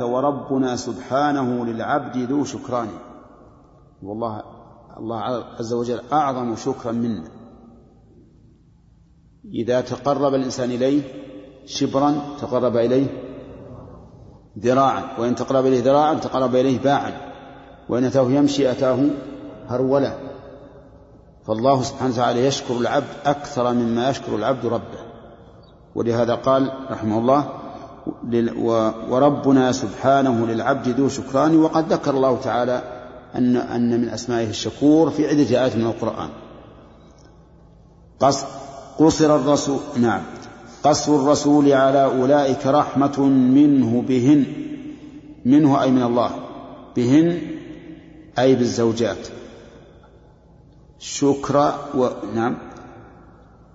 وربنا سبحانه للعبد ذو شكران. والله الله عز وجل أعظم شكرا منا. إذا تقرب الإنسان إليه شبرا تقرب إليه ذراعا. وإن تقرب إليه ذراعا تقرب إليه باعا. وإن أتاه يمشي أتاه هرولا فالله سبحانه وتعالى يشكر العبد أكثر مما يشكر العبد ربه. ولهذا قال رحمه الله وربنا سبحانه للعبد ذو شكران وقد ذكر الله تعالى أن أن من أسمائه الشكور في عدة آيات من القرآن. قصر الرسول نعم. قصر الرسول على أولئك رحمة منه بهن. منه أي من الله. بهن أي بالزوجات. شكر و... نعم.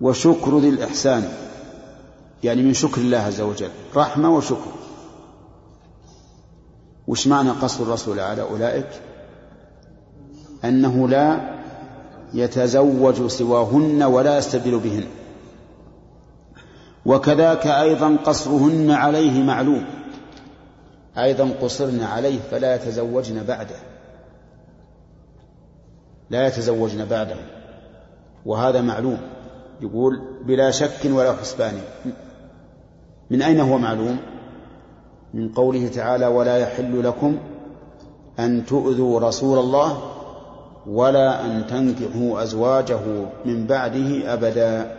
وشكر ذي الإحسان. يعني من شكر الله عز وجل. رحمة وشكر. وش معنى قصر الرسول على أولئك؟ أنه لا يتزوج سواهن ولا يستبدل بهن. وكذاك أيضا قصرهن عليه معلوم. أيضا قصرن عليه فلا يتزوجن بعده. لا يتزوجن بعده. وهذا معلوم. يقول بلا شك ولا حسبان من أين هو معلوم؟ من قوله تعالى ولا يحل لكم أن تؤذوا رسول الله ولا أن تنكحوا أزواجه من بعده أبدا.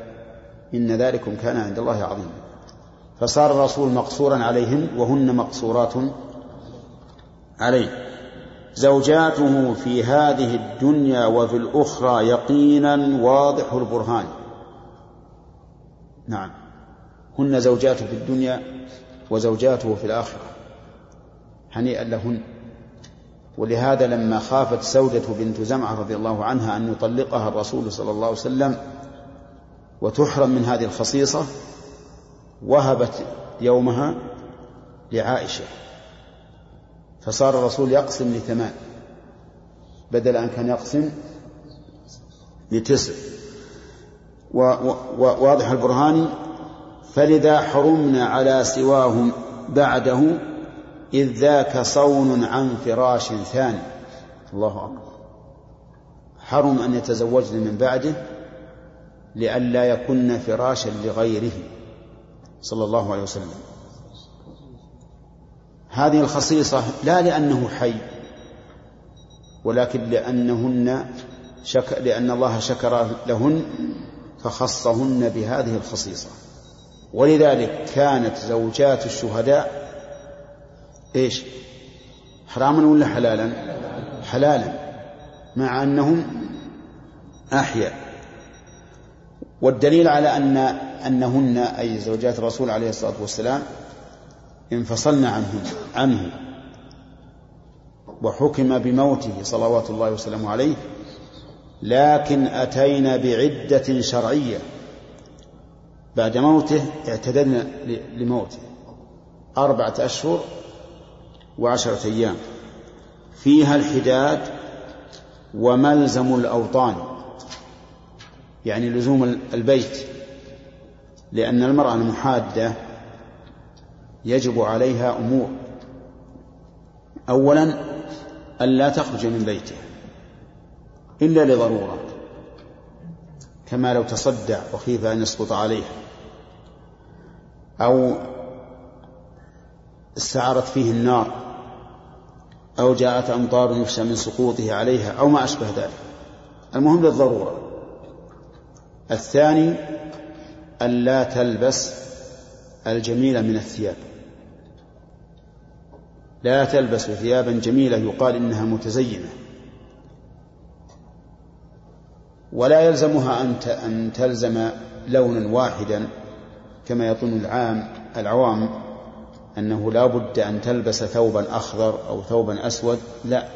إن ذلكم كان عند الله عظيما. فصار الرسول مقصورا عليهن وهن مقصورات عليه. زوجاته في هذه الدنيا وفي الأخرى يقينا واضح البرهان. نعم. هن زوجاته في الدنيا وزوجاته في الآخرة. هنيئا لهن. ولهذا لما خافت سودة بنت زمعة رضي الله عنها أن يطلقها الرسول صلى الله عليه وسلم وتحرم من هذه الخصيصة وهبت يومها لعائشة. فصار الرسول يقسم لثمان. بدل أن كان يقسم لتسع. وواضح البرهاني فلذا حرمنا على سواهم بعده إذ ذاك صون عن فراش ثاني. الله أكبر. حرم أن يتزوجن من بعده لئلا يكن فراشا لغيره. صلى الله عليه وسلم. هذه الخصيصة لا لأنه حي ولكن لأنهن شك... لأن الله شكر لهن فخصهن بهذه الخصيصة. ولذلك كانت زوجات الشهداء إيش؟ حراما ولا حلالا؟ حلالا مع أنهم أحياء. والدليل على أن أنهن أي زوجات الرسول عليه الصلاة والسلام انفصلن عنه عنه. وحكم بموته صلوات الله وسلامه عليه لكن أتينا بعدة شرعية. بعد موته اعتددنا لموته. أربعة أشهر وعشرة أيام. فيها الحداد وملزم الأوطان. يعني لزوم البيت. لأن المرأة المحادة يجب عليها أمور. أولا ألا تخرج من بيته إلا لضرورة. كما لو تصدع وخيف أن يسقط عليها. أو استعارت فيه النار أو جاءت أمطار يخشى من سقوطه عليها أو ما أشبه ذلك. المهم للضرورة. الثاني ألا تلبس الجميل من الثياب. لا تلبس ثيابا جميلة يقال إنها متزينة. ولا يلزمها أن تلزم لونا واحدا. كما يظن العام العوام أنه لا بد أن تلبس ثوبا أخضر أو ثوبا أسود لا.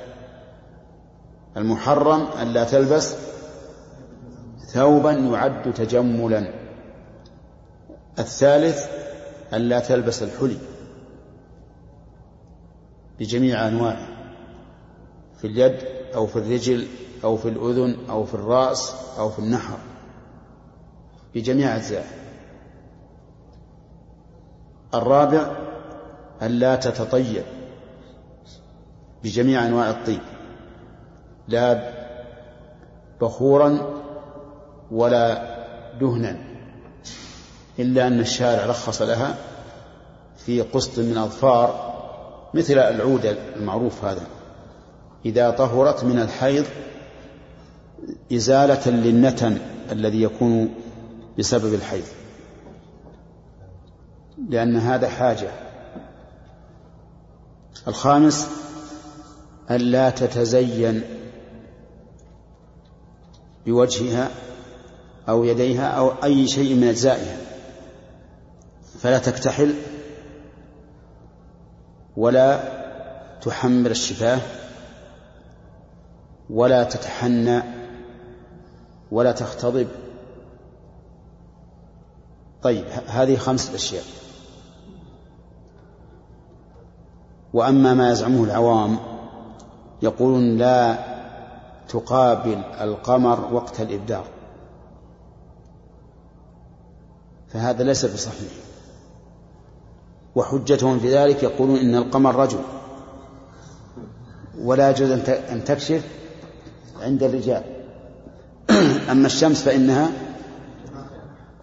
المحرم أن لا تلبس ثوبا يعد تجملا. الثالث أن لا تلبس الحلي بجميع أنواعه في اليد أو في الرجل أو في الأذن أو في الرأس أو في النحر بجميع أجزائه. الرابع ألا تتطيب بجميع أنواع الطيب لا بخورا ولا دهنا إلا أن الشارع رخص لها في قسط من أظفار مثل العود المعروف هذا. إذا طهرت من الحيض إزالة للنتن الذي يكون بسبب الحيض. لأن هذا حاجة. الخامس ألا تتزين بوجهها أو يديها أو أي شيء من أجزائها. فلا تكتحل ولا تحمر الشفاه ولا تتحنى ولا تختضب. طيب هذه خمسة أشياء. وأما ما يزعمه العوام يقولون لا تقابل القمر وقت الإبدار فهذا ليس بصحيح. وحجتهم في ذلك يقولون إن القمر رجل ولا يجوز أن تكشف عند الرجال. أما الشمس فإنها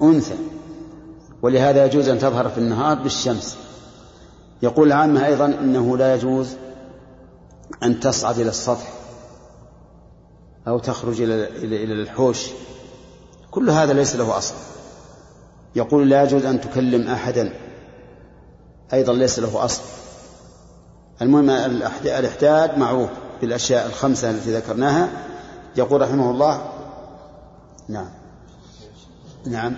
أنثى ولهذا يجوز أن تظهر في النهار بالشمس. يقول العامة أيضا إنه لا يجوز أن تصعد إلى السطح أو تخرج إلى إلى الحوش. كل هذا ليس له أصل. يقول لا يجوز أن تكلم أحدا. أيضا ليس له أصل. المهم الإحداد معروف بالأشياء الخمسة التي ذكرناها. يقول رحمه الله نعم. نعم.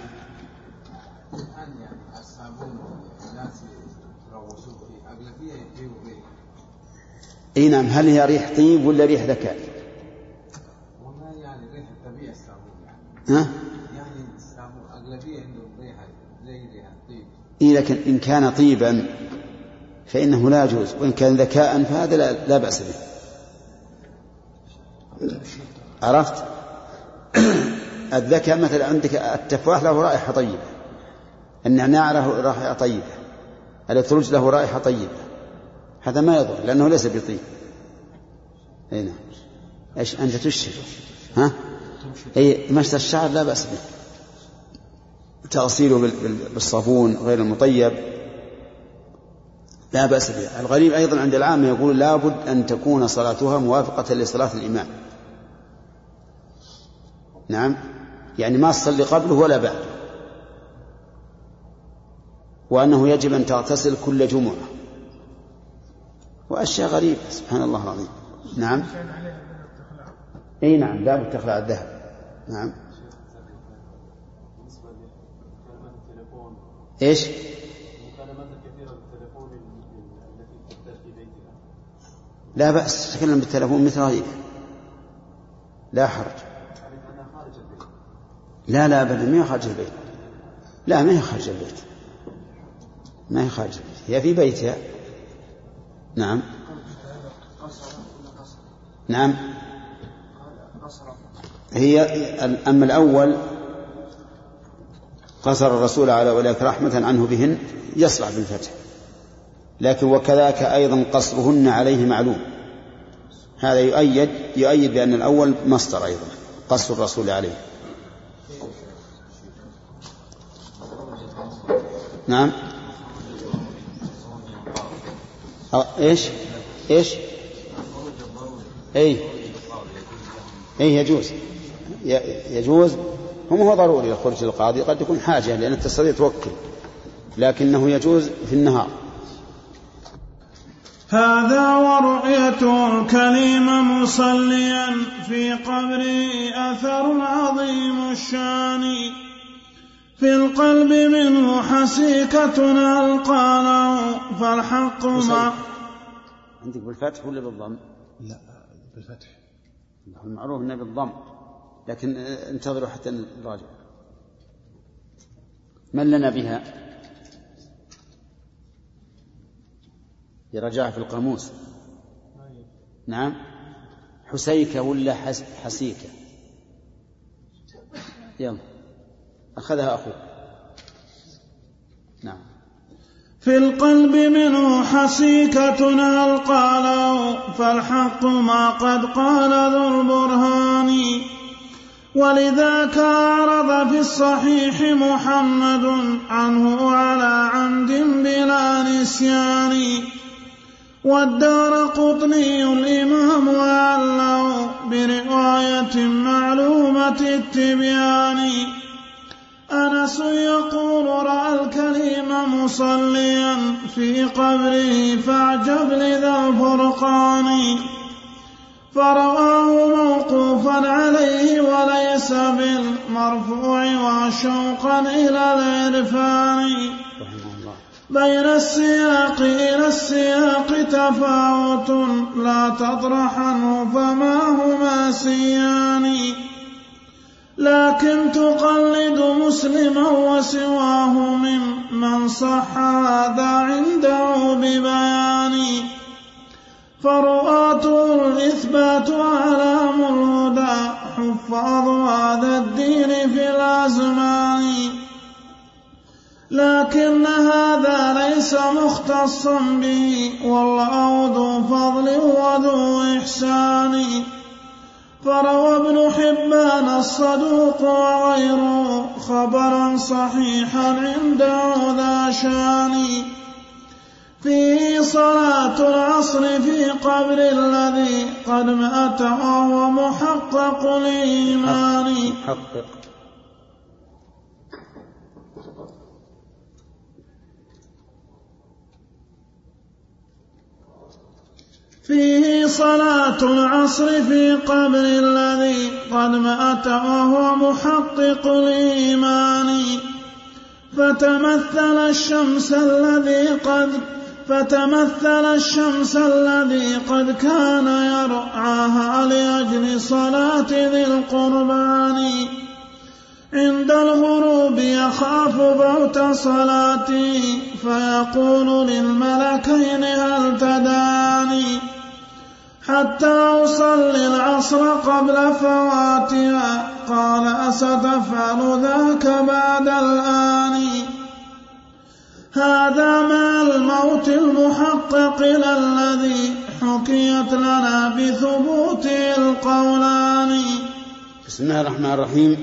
إي نعم هل هي ريح طيب ولا ريح ذكاء؟ والله يعني ريح الطبيعي الصابون يعني ها؟ يعني الصابون أغلبية عندهم ريحة زي ريح الطيب إي لكن إن كان طيبا فإنه لا يجوز وإن كان ذكاء فهذا لا, لا بأس به عرفت؟ الذكاء مثلا عندك التفاح له رائحة طيبة النعناع له رائحة طيبة الأتروج له رائحة طيبة هذا ما يضر لأنه ليس بطيب. أي نعم. إيش أنت تشهد ها؟ أي مشط الشعر لا بأس به. تغسيله بالصابون غير المطيب لا بأس به. الغريب أيضا عند العامة يقول لابد أن تكون صلاتها موافقة لصلاة الإمام. نعم. يعني ما تصلي قبله ولا بعده وأنه يجب أن تغتسل كل جمعة. وأشياء غريبة. سبحان الله العظيم. نعم. أي نعم لابد تخلع الذهب. نعم. إيش؟ لا بأس تتكلم بالتلفون مثل هذه لا حرج. لا لا أبدا ما هي خارج البيت. لا ما هي خارج البيت. ما هي خارج البيت. هي في بيتها. نعم. نعم. هي أما الأول قصر الرسول على أولئك رحمة عنه بهن يصلح بالفتح. لكن وكذاك أيضا قصرهن عليه معلوم. هذا يؤيد يؤيد بأن الأول مصدر أيضا قصر الرسول عليه. نعم. إيش؟ إيش؟ إي. إي يجوز. يجوز. هم هو ضروري الخروج للقاضي قد يكون حاجة لأن تستطيع توكل. لكنه يجوز في النهار. هذا ورؤية الكريم مصليا في قبره أثر عظيم الشان. في القلب منه حسيكة ألقى له فالحق ما عندك بالفتح ولا بالضم؟ لا بالفتح. المعروف إنه بالضم لكن انتظروا حتى نراجع من لنا بها؟ يرجعها في القاموس. نعم. حسيكة ولا حسيكة يلا. أخذها أخوك نعم. في القلب منه حسيكة هل قاله فالحق ما قد قال ذو البرهان. ولذاك أعرض في الصحيح محمد عنه على عمد بلا نسيان. والدار قطني الإمام أعله برواية معلومة التبيان. أنس يقول رأى الكريم مصليا في قبره فاعجب لذا الفرقان فرواه موقوفا عليه وليس بالمرفوع وشوقا إلى العرفان. بين السياق إلى السياق تفاوت لا تطرحنه فما هما سيان. لكن تقلد مسلما وسواه ممن صح هذا عنده ببيان. فرؤاته الإثبات أعلام الهدى حفاظ هذا الدين في الأزمان. لكن هذا ليس مختصا به والله ذو فضل وذو إحسان. فروى ابن حبان الصدوق وغيره خبرا صحيحا عنده ذا شان فيه صلاة العصر في قبر الذي قد مات وهو محقق الإيمان محقق. فيه صلاة العصر في قبر الذي قد مأت وهو محقق الإيمان فتمثل الشمس الذي قد فتمثل الشمس الذي قد كان يرعاها لأجل صلاة ذي القربان. عند الغروب يخاف فوت صلاتي فيقول للملكين هل تداني؟ حتى أصلي العصر قبل فواتها. قال أستفعل ذاك بعد الآن. هذا مع الموت المحقق الذي حكيت لنا بثبوته القولان. بسم الله الرحمن الرحيم.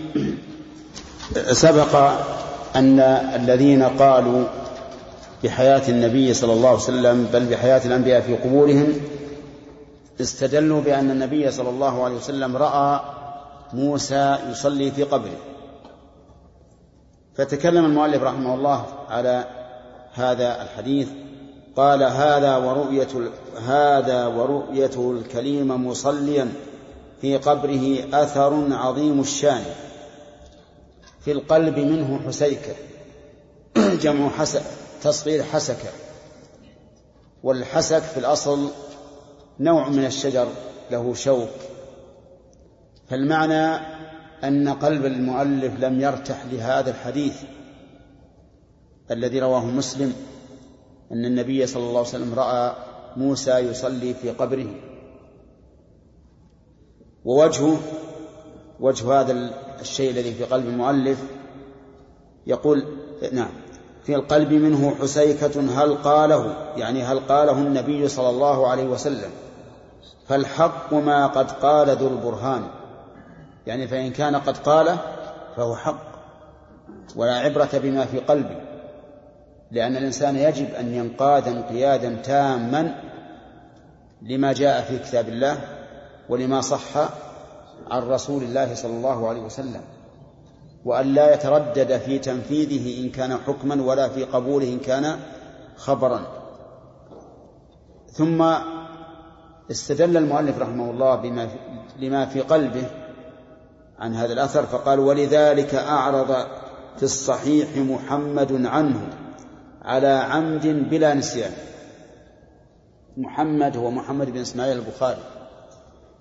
سبق أن الذين قالوا بحياة النبي صلى الله عليه وسلم بل بحياة الأنبياء في قبورهم استدلوا بأن النبي صلى الله عليه وسلم رأى موسى يصلي في قبره. فتكلم المؤلف رحمه الله على هذا الحديث قال هذا ورؤية هذا ورؤيته الكليم مصليا في قبره أثر عظيم الشأن. في القلب منه حسيكة جمع حسك تصغير حسكة والحسك في الأصل نوع من الشجر له شوك فالمعنى أن قلب المؤلف لم يرتح لهذا الحديث. الذي رواه مسلم أن النبي صلى الله عليه وسلم رأى موسى يصلي في قبره. ووجهه وجه هذا الشيء الذي في قلب المؤلف يقول نعم في القلب منه حسيكة هل قاله يعني هل قاله النبي صلى الله عليه وسلم. فالحق ما قد قال ذو البرهان. يعني فإن كان قد قاله فهو حق ولا عبرة بما في قلبه. لأن الإنسان يجب أن ينقاد انقيادا تاما لما جاء في كتاب الله ولما صح عن رسول الله صلى الله عليه وسلم وأن لا يتردد في تنفيذه إن كان حكما ولا في قبوله إن كان خبرا. ثم استدل المؤلف رحمه الله بما في لما في قلبه عن هذا الأثر فقال ولذلك أعرض في الصحيح محمد عنه على عمد بلا نسيان. محمد هو محمد بن إسماعيل البخاري.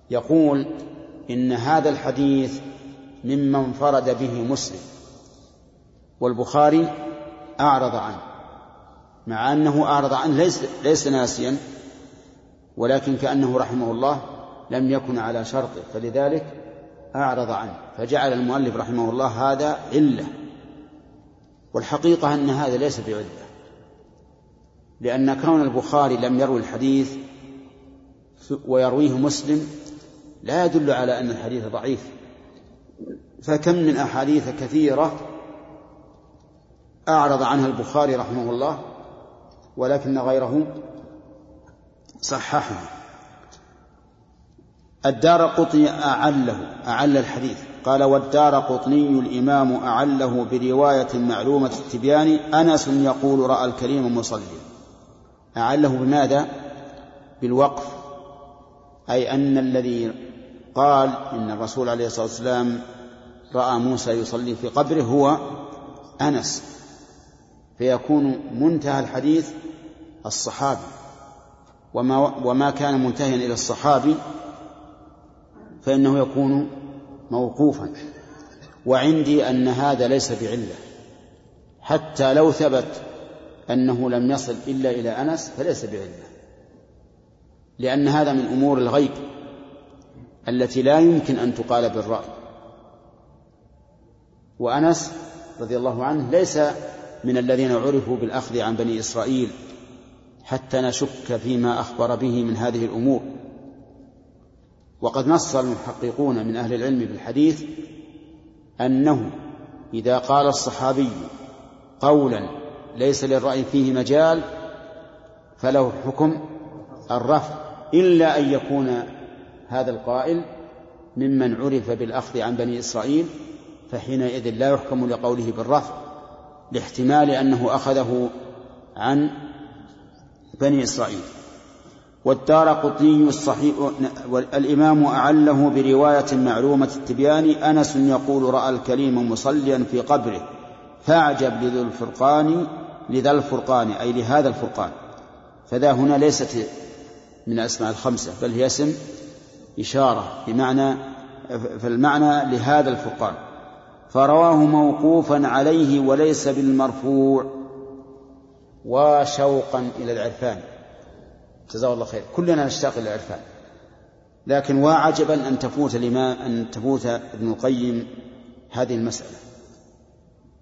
يقول إن هذا الحديث مما انفرد به مسلم. والبخاري أعرض عنه مع أنه أعرض عنه ليس, ليس ناسيا. ولكن كأنه رحمه الله لم يكن على شرطه فلذلك أعرض عنه فجعل المؤلف رحمه الله هذا علة. والحقيقة أن هذا ليس بعلة لأن كون البخاري لم يروي الحديث ويرويه مسلم لا يدل على أن الحديث ضعيف. فكم من أحاديث كثيرة أعرض عنها البخاري رحمه الله ولكن غيره صححه. الدار قطني أعله أعل الحديث. قال والدار قطني الإمام أعله برواية معلومة التبيان. أنس يقول رأى الكريم مصليا. أعله بماذا؟ بالوقف. أي أن الذي قال إن الرسول عليه الصلاة والسلام رأى موسى يصلي في قبره هو أنس. فيكون منتهى الحديث الصحابي. وما وما كان منتهيا إلى الصحابي فإنه يكون موقوفا. وعندي أن هذا ليس بعلة. حتى لو ثبت أنه لم يصل إلا إلى أنس فليس بعلة. لأن هذا من أمور الغيب التي لا يمكن أن تقال بالرأي. وأنس رضي الله عنه ليس من الذين عرفوا بالأخذ عن بني إسرائيل حتى نشك فيما أخبر به من هذه الأمور. وقد نص المحققون من أهل العلم بالحديث أنه إذا قال الصحابي قولا ليس للرأي فيه مجال فله حكم الرفع إلا أن يكون هذا القائل ممن عرف بالأخذ عن بني إسرائيل فحينئذ لا يحكم لقوله بالرفع لاحتمال أنه أخذه عن بني إسرائيل. والدار قطني الصحيح الإمام أعله برواية معلومة التبيان أنس يقول رأى الكريم مصليا في قبره فأعجب لذو الفرقان لذا الفرقان أي لهذا الفرقان. فذا هنا ليست من الأسماء الخمسة بل هي اسم إشارة بمعنى فالمعنى لهذا الفرقان. فرواه موقوفا عليه وليس بالمرفوع. وشوقا إلى العرفان. جزاه الله خير. كلنا نشتاق إلى العرفان. لكن وعجبا أن تفوت الإمام أن تفوت ابن القيم هذه المسألة.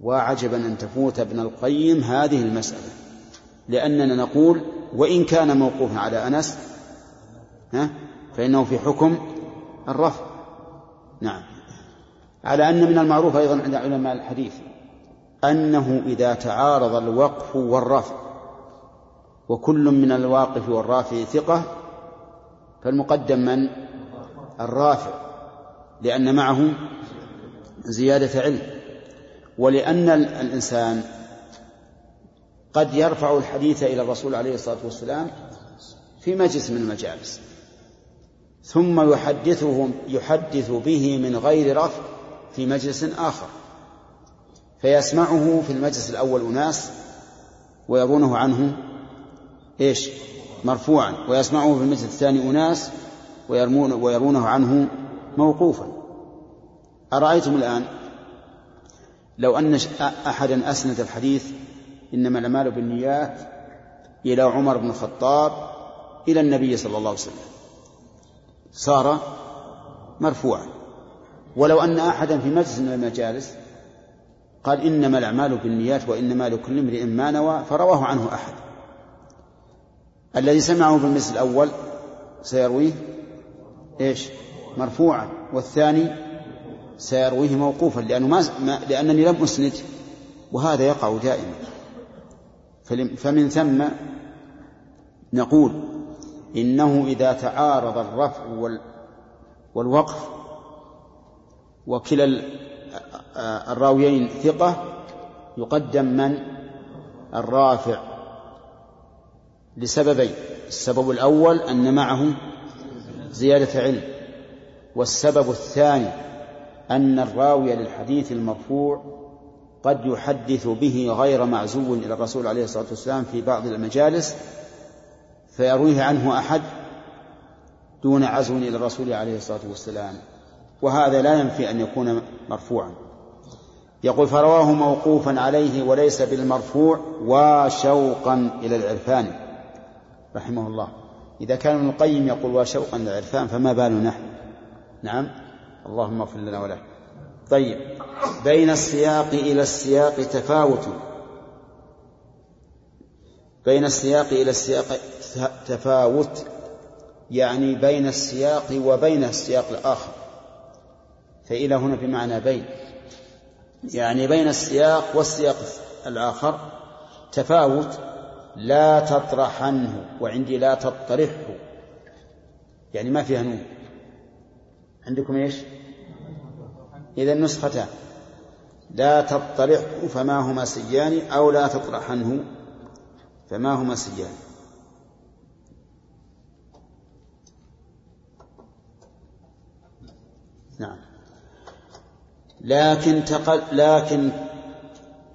وعجبا أن تفوت ابن القيم هذه المسألة. لأننا نقول وإن كان موقوفا على أنس ها فإنه في حكم الرفع نعم. على أن من المعروف أيضا عند علماء الحديث. أنه إذا تعارض الوقف والرفع وكل من الواقف والرافع ثقة فالمقدم من؟ الرافع لأن معه زيادة علم. ولأن الإنسان قد يرفع الحديث إلى الرسول عليه الصلاة والسلام في مجلس من المجالس ثم يحدثهم يحدث به من غير رفع في مجلس آخر. فيسمعه في المجلس الأول أناس ويرونه عنه إيش؟ مرفوعا. ويسمعه في المجلس الثاني أناس ويرمون ويرونه عنه موقوفا. أرأيتم الآن؟ لو أن أحدا أسند الحديث إنما الأعمال بالنيات إلى عمر بن الخطاب إلى النبي صلى الله عليه وسلم. صار مرفوعا. ولو أن أحدا في مجلس من المجالس قال إنما الأعمال بالنيات وإنما لكل امرئ ما نوى فرواه عنه أحد. الذي سمعه في المجلس الأول سيرويه إيش؟ مرفوعا. والثاني سيرويه موقوفا لأنه ما لأنني لم أسند وهذا يقع دائما. فمن ثم نقول إنه إذا تعارض الرفع والوقف وكلا الراويين ثقة يقدم من؟ الرافع. لسببين السبب الأول أن معه زيادة علم والسبب الثاني أن الراوي للحديث المرفوع قد يحدث به غير معزو إلى الرسول عليه الصلاة والسلام في بعض المجالس فيرويه عنه أحد دون عزو إلى الرسول عليه الصلاة والسلام. وهذا لا ينفي أن يكون مرفوعا. يقول فرواه موقوفا عليه وليس بالمرفوع وشوقا إلى العرفان. رحمه الله. إذا كان ابن القيم يقول وشوقا إلى العرفان فما بال نحن؟ نعم. اللهم اغفر لنا وله. طيب. بين السياق إلى السياق تفاوت. بين السياق إلى السياق تفاوت يعني بين السياق وبين السياق الآخر. فإلى هنا بمعنى بين. يعني بين السياق والسياق الآخر تفاوت لا تطرحنه وعندي لا تطرحه. يعني ما فيها نون. عندكم إيش؟ إذا النسختان لا تطرحه فما هما سيان أو لا تطرحنه فما هما سيان. نعم. لكن تقل لكن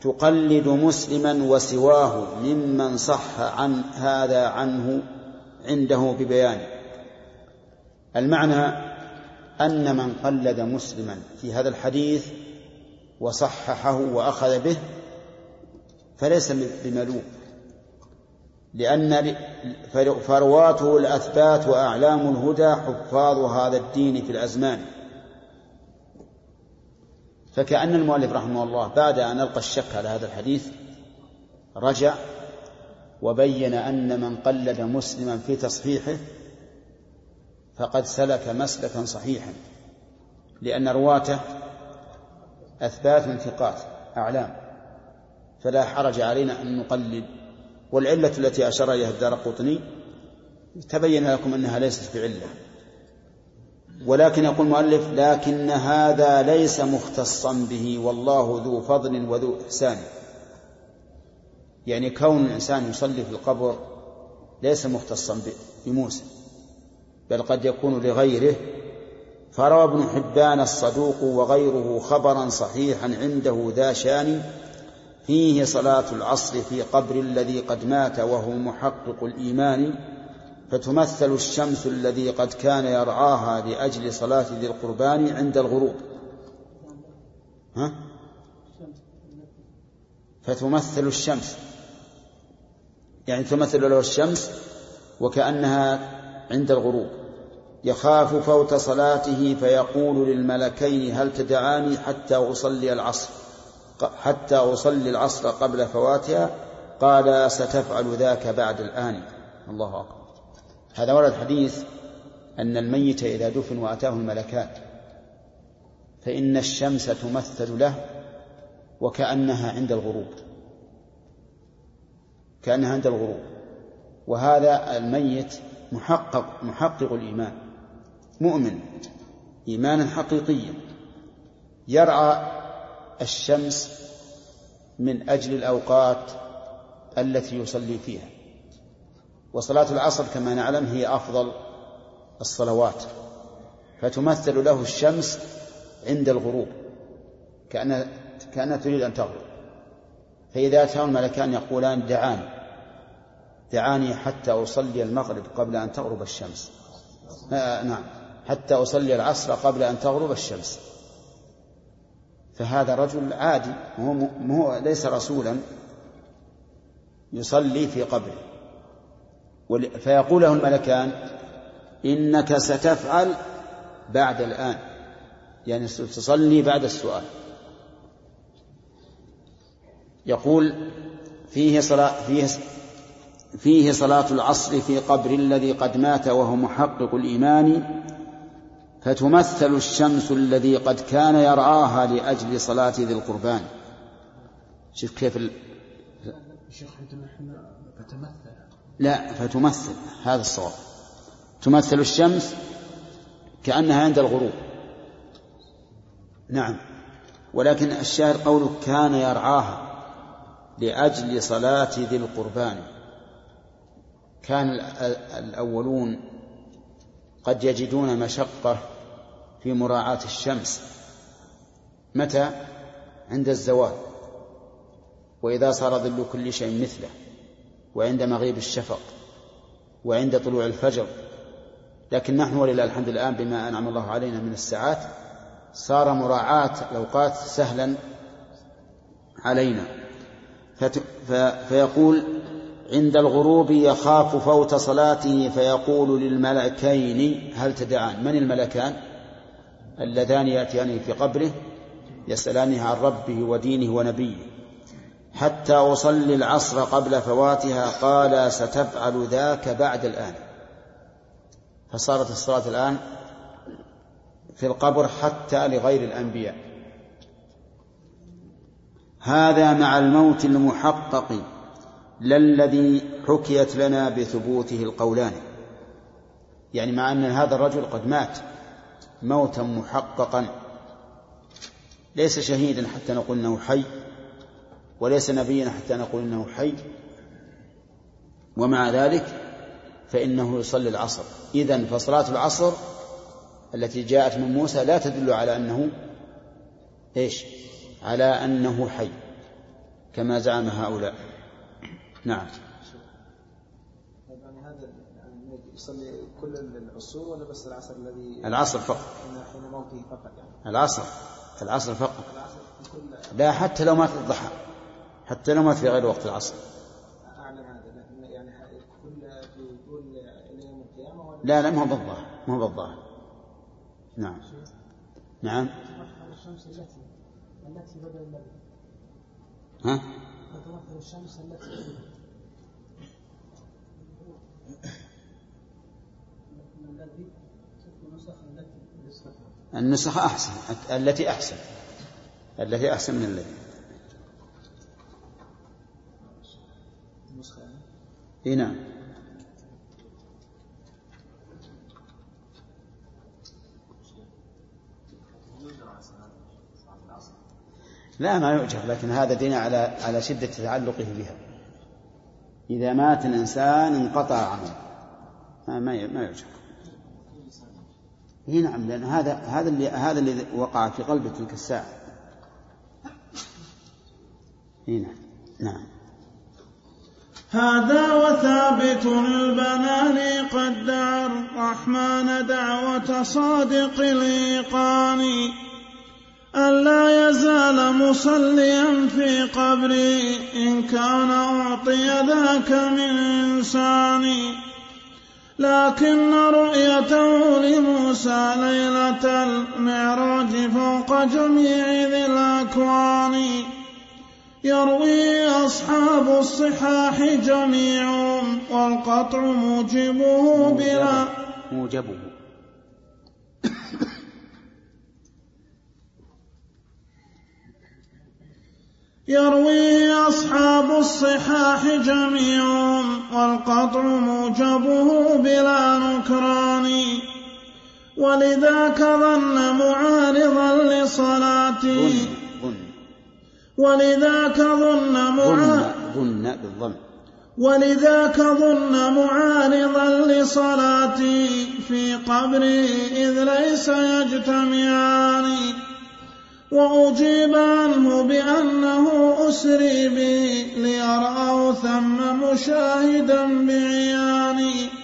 تقلد مسلما وسواه ممن صح عن هذا عنه عنده ببيان. المعنى أن من قلد مسلما في هذا الحديث وصححه وأخذ به فليس بملوم. لأن فرواته الأثبات وأعلام الهدى حفاظ هذا الدين في الأزمان. فكأن المؤلف رحمه الله بعد أن ألقى الشك على هذا الحديث رجع وبين أن من قلد مسلما في تصحيحه فقد سلك مسلكا صحيحا لأن رواته أثبات ثقات أعلام فلا حرج علينا أن نقلد. والعلة التي أشار إليها الدار قطني تبين لكم أنها ليست بعلة. ولكن يقول المؤلف لكن هذا ليس مختصا به والله ذو فضل وذو إحسان. يعني كون الإنسان يصلي في القبر ليس مختصا بموسى. بل قد يكون لغيره. فروى ابن حبان الصدوق وغيره خبرا صحيحا عنده ذا شان فيه صلاة العصر في قبر الذي قد مات وهو محقق الإيمان. فتمثل الشمس الذي قد كان يرعاها لأجل صلاة ذي القربان عند الغروب. ها؟ فتمثل الشمس. يعني تمثل له الشمس وكأنها عند الغروب. يخاف فوت صلاته فيقول للملكين هل تدعاني حتى أصلي العصر؟ حتى أصلي العصر قبل فواتها؟ قال ستفعل ذاك بعد الآن. الله أكبر. هذا ورد حديث أن الميت إذا دفن وأتاه الملكان فإن الشمس تمثل له وكأنها عند الغروب كأنها عند الغروب. وهذا الميت محقق محقق الإيمان مؤمن إيمانا حقيقيا. يرعى الشمس من أجل الأوقات التي يصلي فيها. وصلاة العصر كما نعلم هي أفضل الصلوات فتمثل له الشمس عند الغروب كأن كأنها تريد أن تغرب. فإذا أتاه الملكان يقولان دعاني دعاني حتى أصلي المغرب قبل أن تغرب الشمس. آه نعم حتى أصلي العصر قبل أن تغرب الشمس. فهذا رجل عادي هو ليس رسولا يصلي في قبره. فيقول له الملكان إنك ستفعل بعد الآن. يعني تصلي بعد السؤال. يقول فيه صلاة فيه فيه صلاة العصر في قبر الذي قد مات وهو محقق الإيمان فتمثل الشمس الذي قد كان يرعاها لأجل صلاة ذي القربان. شوف كيف ال... فتمثل لا فتمثل هذا الصواب. تمثل الشمس كأنها عند الغروب. نعم. ولكن الشاهد قوله كان يرعاها لأجل صلاة ذي القربان. كان الأولون قد يجدون مشقة في مراعاة الشمس. متى؟ عند الزوال. وإذا صار ظل كل شيء مثله. وعند مغيب الشفق وعند طلوع الفجر. لكن نحن ولله الحمد الآن بما أنعم الله علينا من الساعات صار مراعاة الأوقات سهلا علينا. فت... ف... فيقول عند الغروب يخاف فوت صلاته فيقول للملكين هل تدعان؟ من الملكان؟ اللذان يأتيان في قبره يسألانه عن ربه ودينه ونبيه. حتى أصلي العصر قبل فواتها قال ستفعل ذاك بعد الآن. فصارت الصلاة الآن في القبر حتى لغير الأنبياء. هذا مع الموت المحقق لا الذي حكيت لنا بثبوته القولان. يعني مع أن هذا الرجل قد مات موتا محققا. ليس شهيدا حتى نقول إنه حي. وليس نبيا حتى نقول إنه حي. ومع ذلك فإنه يصلي العصر. اذا فصلاة العصر التي جاءت من موسى لا تدل على أنه إيش؟ على أنه حي. كما زعم هؤلاء. نعم. يعني هذا يصلي كل العصور ولا بس العصر الذي العصر فقط. حين موته فقط يعني؟ العصر. العصر فقط. العصر لا حتى لو مات الضحى. حتى لو مات في غير وقت العصر. أعلم هذا يعني كل إلى يوم القيامة ولا لا لا ما هو بالظاهر ما هو بالظاهر. نعم. نعم. الشمس التي التي بدل ها؟ تتمثل الشمس التي النسخ أحسن التي أحسن التي أحسن من الذي النسخه يعني إي نعم. لا ما يعجب لكن هذا دين على على شدة تعلقه بها. إذا مات الإنسان انقطع عمله ما ما يعجب. إي نعم لأن هذا هذا اللي هذا اللي وقع في قلبه تلك الساعة. إي نعم. نعم. هذا وثابت البنان قد دعا الرحمن دعوة صادق الإيقان ألا يزال مصليا في قبري إن كان أعطي ذاك من إنسان لكن رؤيته لموسى ليلة المعراج فوق جميع ذي الأكوان. يروي أصحاب الصحاح جميعهم والقطع موجبه بلا. موجبه. يروي أصحاب الصحاح جميعهم والقطع موجبه بلا نكران. ولذاك ظن معارضا لصلاته. ولذاك ظن معارضا ظن ظن بالضم. ولذاك ظن معارضا لصلاتي في قبري إذ ليس يجتمعان. وأجيب عنه بأنه أسري بي ليرأه ثم مشاهدا بعياني.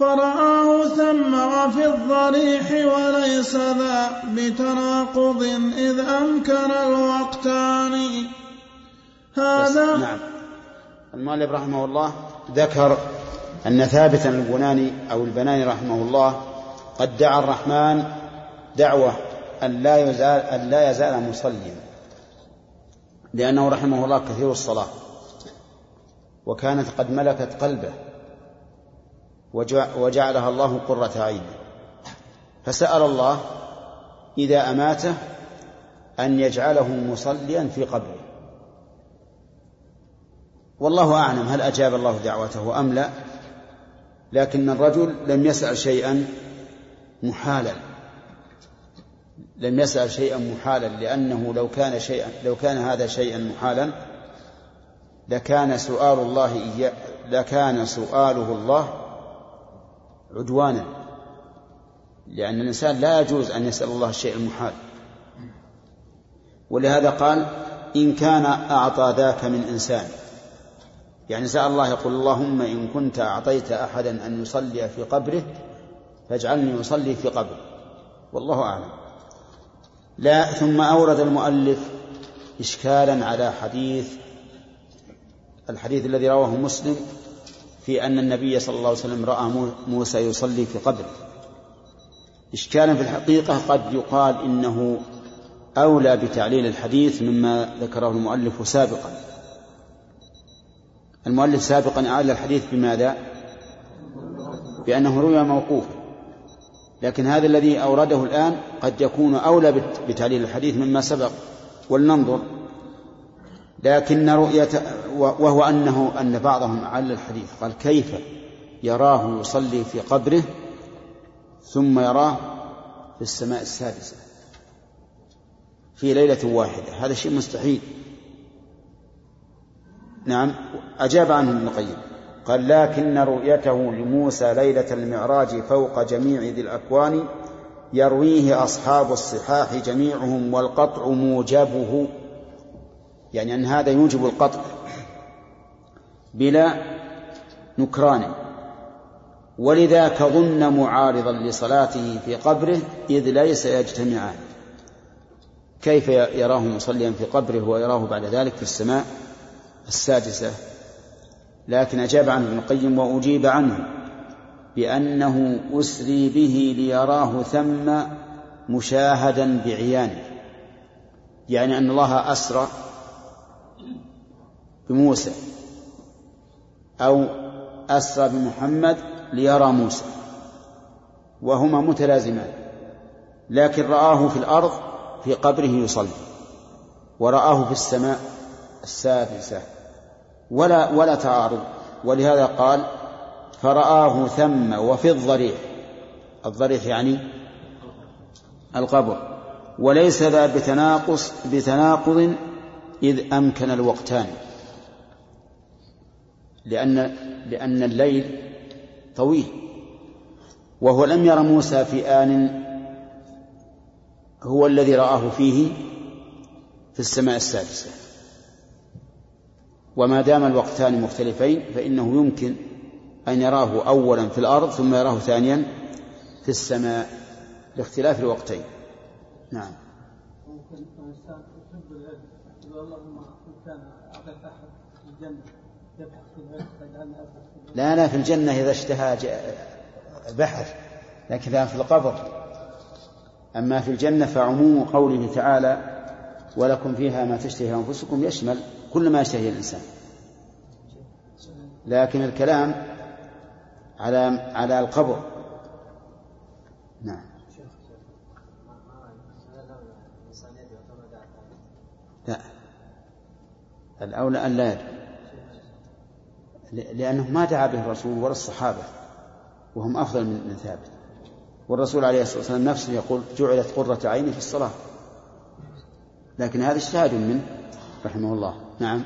فرآه ثم وفي الضريح وليس ذا بتناقض إذ أمكن الوقتان. هذا نعم. المؤلف رحمه الله ذكر أن ثابتا البناني أو البناني رحمه الله قد دعا الرحمن دعوة أن لا يزال أن لا يزال مصليا لأنه رحمه الله كثير الصلاة وكانت قد ملكت قلبه. وجعلها الله قرة عينه فسأل الله إذا أماته أن يجعله مصليا في قبره. والله أعلم هل أجاب الله دعوته أم لا لكن الرجل لم يسأل شيئا محالا. لم يسأل شيئا محالا لأنه لو كان شيئا لو كان هذا شيئا محالا لكان سؤال الله إياه لكان سؤاله الله عدوانا لأن الإنسان لا يجوز أن يسأل الله الشيء المحال. ولهذا قال إن كان أعطى ذاك من إنسان. يعني سأل الله يقول اللهم إن كنت أعطيت أحدا أن يصلي في قبره فاجعلني أصلي في قبره. والله أعلم. لا ثم أورد المؤلف إشكالا على حديث الحديث الذي رواه مسلم في أن النبي صلى الله عليه وسلم رأى مو- موسى يصلي في قبره إشكالا في الحقيقة قد يقال إنه أولى بتعليل الحديث مما ذكره المؤلف سابقا. المؤلف سابقا أعل الحديث بماذا؟ بأنه روي موقوفا لكن هذا الذي أورده الآن قد يكون أولى بتعليل الحديث مما سبق. ولننظر. لكن رؤية وهو أنه أن بعضهم أعل الحديث. قال كيف يراه يصلي في قبره ثم يراه في السماء السادسة في ليلة واحدة. هذا شيء مستحيل. نعم أجاب عنه ابن القيم. قال لكن رؤيته لموسى ليلة المعراج فوق جميع ذي الأكوان يرويه أصحاب الصحاح جميعهم والقطع موجبه. يعني أن هذا يوجب القطع. بلا نكران. ولذاك ظن معارضا لصلاته في قبره إذ ليس يجتمعان. كيف يراه مصليا في قبره ويراه بعد ذلك في السماء السادسة. لكن أجاب عنه ابن القيم وأجيب عنه بأنه أسري به ليراه ثم مشاهدا بعيانه. يعني أن الله أسرى بموسى. أو أسرى بمحمد ليرى موسى وهما متلازمان لكن رآه في الأرض في قبره يصلي ورآه في السماء السادسة ولا ولا تعارض. ولهذا قال فرآه ثم وفي الضريح. الضريح يعني القبر. وليس ذا بتناقص بتناقض إذ أمكن الوقتان. لأن لأن الليل طويل. وهو لم ير موسى في آن هو الذي رآه فيه في السماء السادسة. وما دام الوقتان مختلفين فإنه يمكن أن يراه أولا في الأرض ثم يراه ثانيا في السماء لاختلاف الوقتين. نعم. ممكن اللهم الجنة. لا لا في الجنة إذا اشتهى بحث لكن في القبر. أما في الجنة فعموم قوله تعالى ولكم فيها ما تشتهي أنفسكم يشمل كل ما يشتهي الإنسان. لكن الكلام على على القبر. نعم. لا. الأولى أن لا يدعو لأنه ما دعا به الرسول ولا الصحابة وهم أفضل من ثابت. والرسول عليه الصلاة والسلام نفسه يقول جعلت قرة عيني في الصلاة. لكن هذا اجتهاد منه رحمه الله. نعم.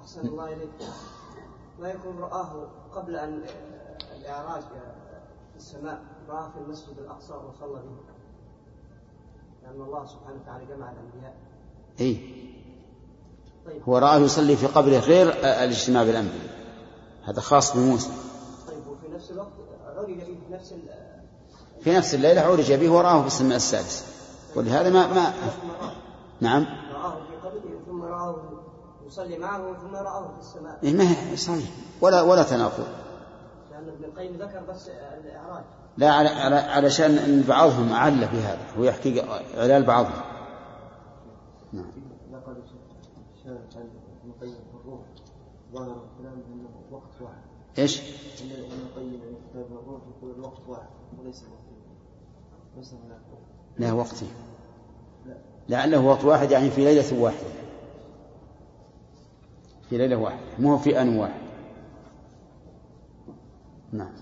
أحسن الله إليك. لا يكون رآه قبل أن الإعراج في السماء رآه في المسجد الأقصى وصلى به. لأن الله سبحانه وتعالى جمع الأنبياء. إيه. هو رآه يصلي في قبره غير الاجتماع بالأنبياء هذا خاص بموسى. طيب وفي نفس الوقت عرج به في نفس في نفس الليلة عرج به ورآه في السماء السادسة. ولهذا ما ما نعم. رآه في قبره ثم رآه يصلي معه ثم رآه في السماء. إيه ما هي صحيح. ولا ولا تناقض. لأن ابن القيم ذكر بس الإعراج. لا على علشان إن بعضهم أعل بهذا. هو يحكي علال بعضهم نعم نقل عن ابن القيم في الروح. ظاهر الكلام أنه وقت واحد. إيش؟ إن ابن القيم في كتاب الروح يقول الوقت واحد وليس وقتين ليس هناك وقت لا وقتي. لعله وقت واحد يعني في ليلة واحدة. في ليلة واحدة. مو في آن واحد. نعم.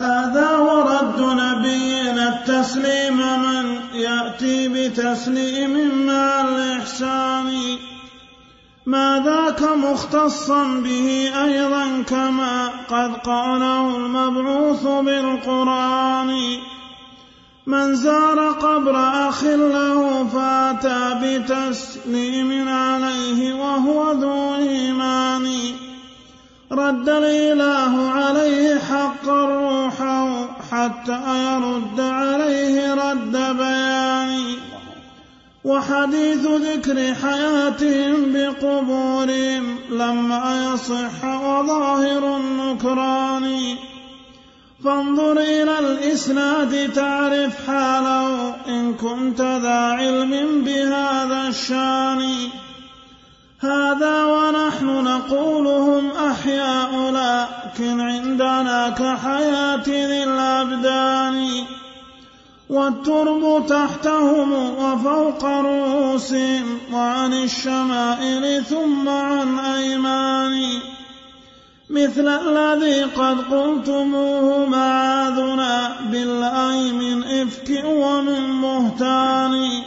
هذا ورد نبينا التسليم من يأتي بتسليم مع الإحسان. ما ذاك مختصا به أيضا كما قد قاله المبعوث بالقرآن. من زار قبر أخ له فأتى بتسليم عليه وهو ذو إيمان. رد الإله عليه حقا روحه حتى يرد عليه رد بيان. وحديث ذكر حياتهم بقبورهم لما يصح وظاهر النكران. فانظر إلى الإسناد تعرف حاله إن كنت ذا علم بهذا الشان. هذا ونحن نقولهم أحياء لكن عندنا كحياة ذي الأبدان والترب تحتهم وفوق رؤوسهم وعن الشمائل ثم عن أيمان. مثل الذي قد قلتموه معاذنا بالله من إفك ومن بهتان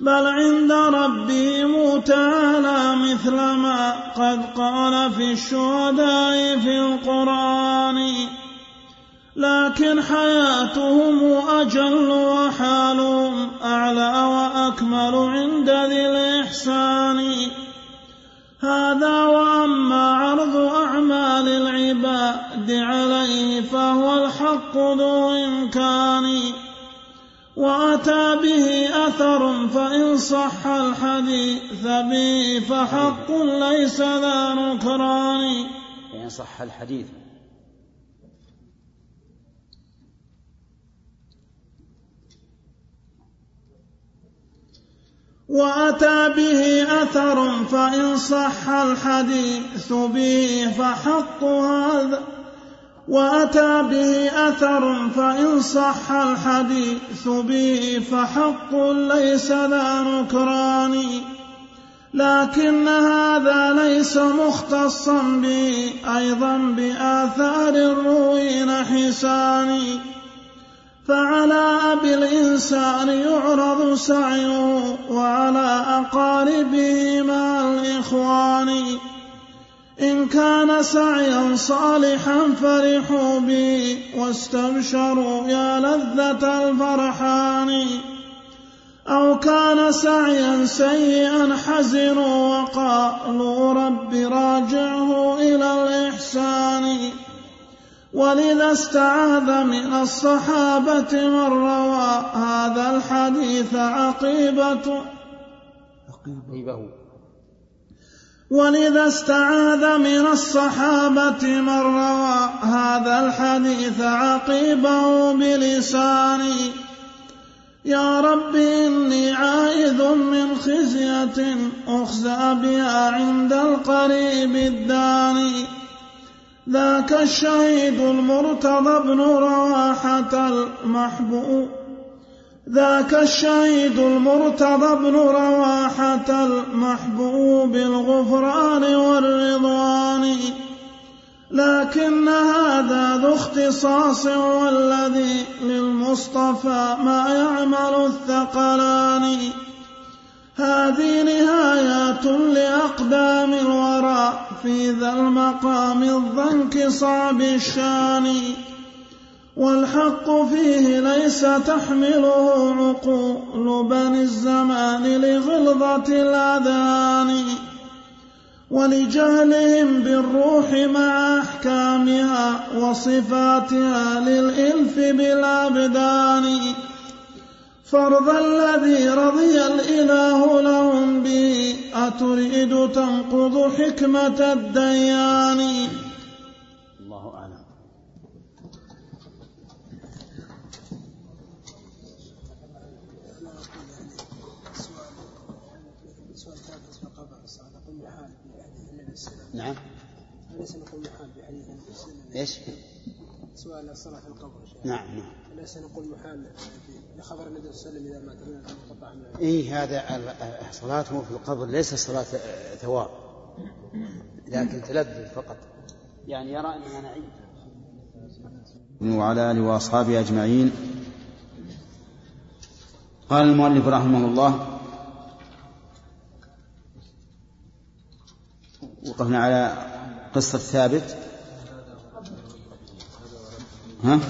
بل عند ربهم تعالى مثل ما قد قال في الشهداء في القرآن. لكن حياتهم أجل وحالهم أعلى وأكمل عند ذي الإحسان. هذا وأما عرض أعمال العباد عليه فهو الحق ذو إمكان. وأتى به أثر فإن صح الحديث به فحق ليس ذا نكران. فإن صح الحديث. وأتى به أثر فإن صح الحديث به فحق هذا وأتى به أثر فإن صح الحديث به فحق ليس ذا نكران لكن هذا ليس مختصا به أيضا بآثار الروين حسان فعلى أبي الإنسان يعرض سعيه وعلى أقاربه مع الإخوان. إن كان سعيا صالحا فرحوا به واستبشروا يا لذة الفرحان. أو كان سعيا سيئا حزنوا وقالوا رب راجعه إلى الإحسان. ولذا استعاذ من الصحابة من روى هذا الحديث عقيبة. عقيبة. ولذا استعاذ من الصحابة من روى هذا الحديث عقيبه بلساني. يا رب إني عائذ من خزية أخزى بها عند القريب الداني. ذاك الشهيد المرتضى بن رواحة المحبوب. ذاك الشهيد المرتضى بن رواحة المحبوب الغفران والرضوان. لكن هذا ذو اختصاص والذي للمصطفى ما يعمل الثقلان. هذه نهايات لأقدام الورى في ذا المقام الضنك صعب الشان. والحق فيه ليس تحمله عقول بني الزمان لغلظة الأذان ولجهلهم بالروح مع أحكامها وصفاتها للإلف بالأبدان. فرض الذي رضي الإله لهم به أتريد تنقض حكمة الديان الله أعلم نعم. أليس نقول محال بحديث إيش؟ سؤال الصلاة في القبر نعم نعم. أليس نقول محال لخبر النبي صلى الله عليه وسلم إذا مات من قطع اي هذا صلاته في القبر ليس صلاة ثواب. لكن تلذذ فقط. يعني يرى أنها نعيم. وعلى آله وأصحابه أجمعين. قال المؤلف رحمه الله وقفنا على قصة ثابت. ها؟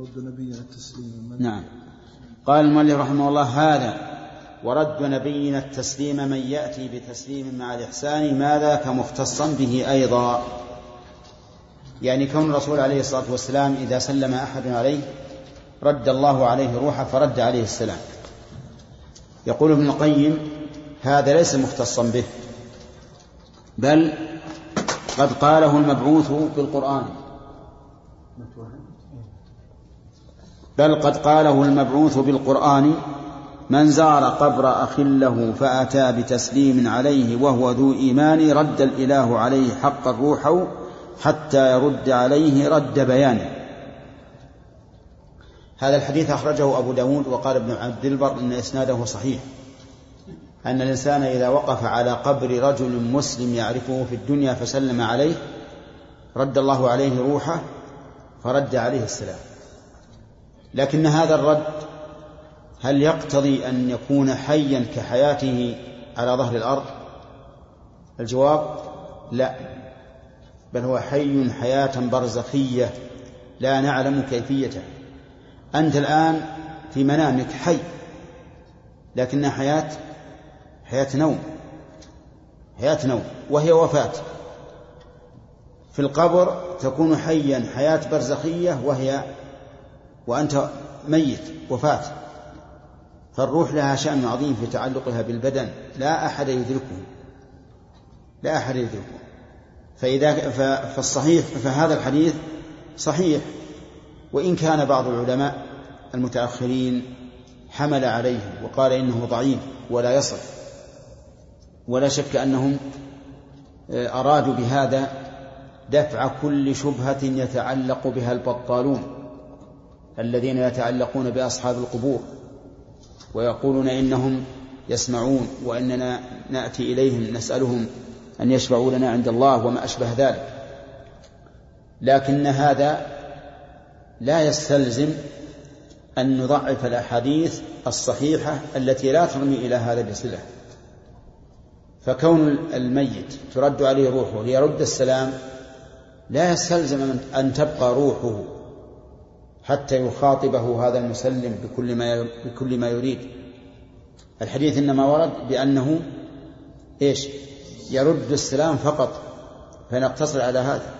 رد نبينا التسليم نعم. قال المؤلف رحمه الله هذا ورد نبينا التسليم من يأتي بتسليم مع الإحسان ما ذاك مختصا به أيضا؟ يعني كون الرسول عليه الصلاة والسلام إذا سلم أحد عليه رد الله عليه روحه فرد عليه السلام. يقول ابن القيم هذا ليس مختصا به بل قد قاله المبعوث بالقرآن بل قد قاله المبعوث بالقرآن من زار قبر أخ له فأتى بتسليم عليه وهو ذو إيمان رد الإله عليه حق الروح حتى يرد عليه رد بيانه. هذا الحديث أخرجه أبو داود وقال ابن عبد البر إن إسناده صحيح. أن الإنسان إذا وقف على قبر رجل مسلم يعرفه في الدنيا فسلم عليه رد الله عليه روحه فرد عليه السلام. لكن هذا الرد هل يقتضي أن يكون حيا كحياته على ظهر الأرض؟ الجواب لا بل هو حي حياة برزخية لا نعلم كيفيته. أنت الآن في منامك حي لكنها حياة حياة نوم حياة نوم وهي وفاة. في القبر تكون حيا حياة برزخية وهي وأنت ميت وفاة. فالروح لها شأن عظيم في تعلقها بالبدن لا أحد يدركه. لا أحد يدركه. فإذا فالصحيح فهذا الحديث صحيح. وإن كان بعض العلماء المتأخرين حمل عليه وقال إنه ضعيف ولا يصح. ولا شك أنهم آه، أرادوا بهذا دفع كل شبهة يتعلق بها البطالون الذين يتعلقون بأصحاب القبور ويقولون إنهم يسمعون وإننا نأتي إليهم نسألهم أن يشفعوا لنا عند الله وما أشبه ذلك. لكن هذا لا يستلزم أن نضعف الأحاديث الصحيحة التي لا ترمي إلى هذا بصلة فكون الميت ترد عليه روحه ليرد السلام لا يستلزم أن تبقى روحه حتى يخاطبه هذا المسلم بكل ما بكل ما يريد. الحديث إنما ورد بأنه إيش؟ يرد السلام فقط فنقتصر على هذا.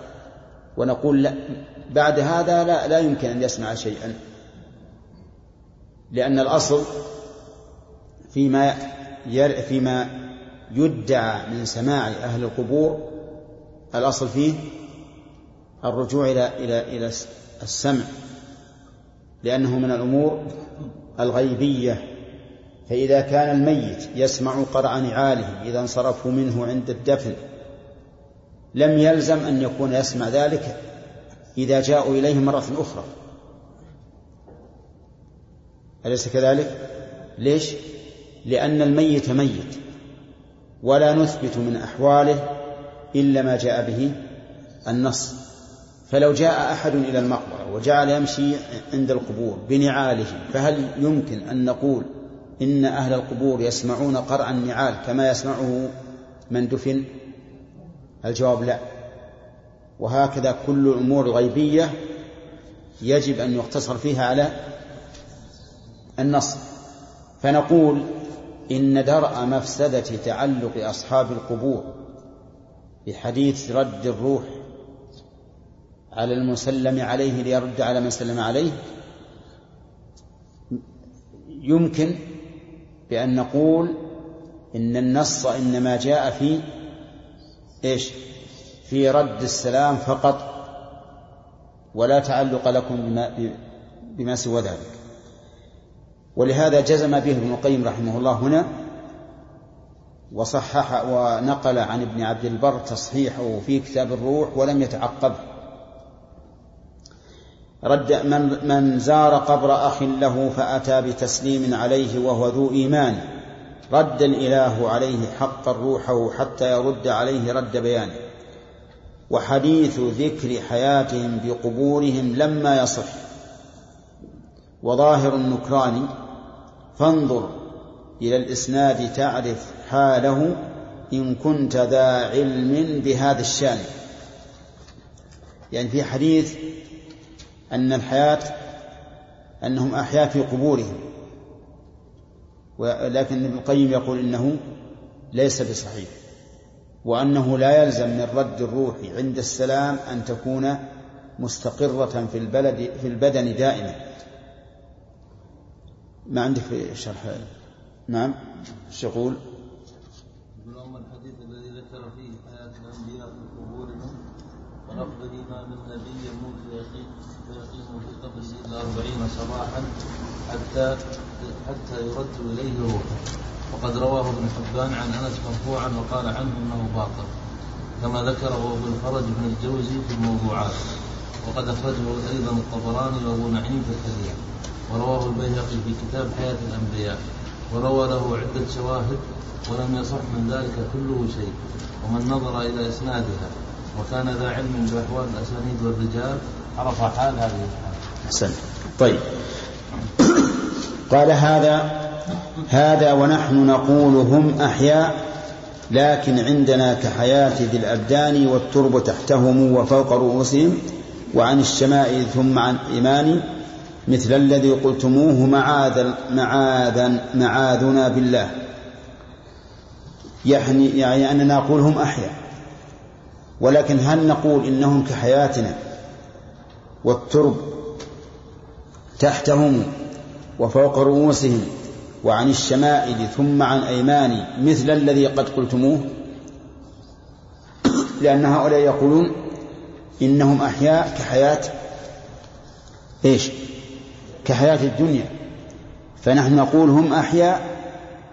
ونقول لا بعد هذا لا لا يمكن أن يسمع شيئا. لأن الأصل فيما فيما يدعى من سماع أهل القبور الأصل فيه الرجوع إلى إلى إلى السمع لأنه من الأمور الغيبية فإذا كان الميت يسمع قرع نعاله إذا انصرفوا منه عند الدفن لم يلزم أن يكون يسمع ذلك إذا جاءوا إليه مرة أخرى أليس كذلك؟ ليش؟ لأن الميت ميت ولا نثبت من أحواله إلا ما جاء به النص. فلو جاء أحد إلى المقبرة وجعل يمشي عند القبور بنعاله فهل يمكن أن نقول إن أهل القبور يسمعون قرع النعال كما يسمعه من دفن؟ الجواب لا. وهكذا كل الأمور الغيبية يجب أن يقتصر فيها على النص. فنقول إن درء مفسدة تعلق أصحاب القبور بحديث رد الروح على المسلم عليه ليرد على من سلم عليه يمكن بأن نقول إن النص إنما جاء في إيش؟ في رد السلام فقط ولا تعلق لكم بما, بما سوى ذلك. ولهذا جزم به ابن القيم رحمه الله هنا وصحح ونقل عن ابن عبد البر تصحيحه في كتاب الروح ولم يتعقبه رد من, من زار قبر أخ له فأتى بتسليم عليه وهو ذو إيمان. رد الإله عليه حق روحه حتى يرد عليه رد بيانه وحديث ذكر حياتهم بقبورهم لما يصح. وظاهر النكران فانظر إلى الإسناد تعرف حاله إن كنت ذا علم بهذا الشأن. يعني في حديث أن الحياة أنهم أحياء في قبورهم ولكن ابن القيم يقول إنه ليس بصحيح وأنه لا يلزم من رد الروح عند السلام أن تكون مستقرة في البلد في البدن دائما. ما عندك في شرح؟ نعم. إيش يقول؟ الحديث الذي ذكر فيه حياة الأنبياء في قبورهم لفظ إيمان النبي يموت فيقيم في قبره إلى أربعين صباحا حتى حتى يرد إليه روحه. وقد رواه ابن حبان عن أنس مرفوعا وقال عنه أنه باطل كما ذكره أبو الفرج بن الجوزي في الموضوعات. وقد أخرجه أيضا الطبراني وأبو نعيم في الحلية ورواه البيهقي في كتاب حياة الأنبياء وروى له عدة شواهد ولم يصح من ذلك كله شيء ومن نظر إلى إسنادها وكان ذا علم بأحوال الأسانيد والرجال عرف حال هذه الحال أحسن. طيب. قال هذا هذا ونحن نقول هم أحياء لكن عندنا كحياة ذي الأبدان والترب تحتهم وفوق رؤوسهم وعن الشمائل ثم عن إيمان مثل الذي قلتموه معاذ معاذ معاذنا بالله. يعني يعني أننا نقول هم أحياء. ولكن هل نقول إنهم كحياتنا والترب تحتهم وفوق رؤوسهم وعن الشمائل ثم عن أيمان مثل الذي قد قلتموه؟ لأن هؤلاء يقولون إنهم أحياء كحياة إيش؟ كحياة الدنيا. فنحن نقول هم أحياء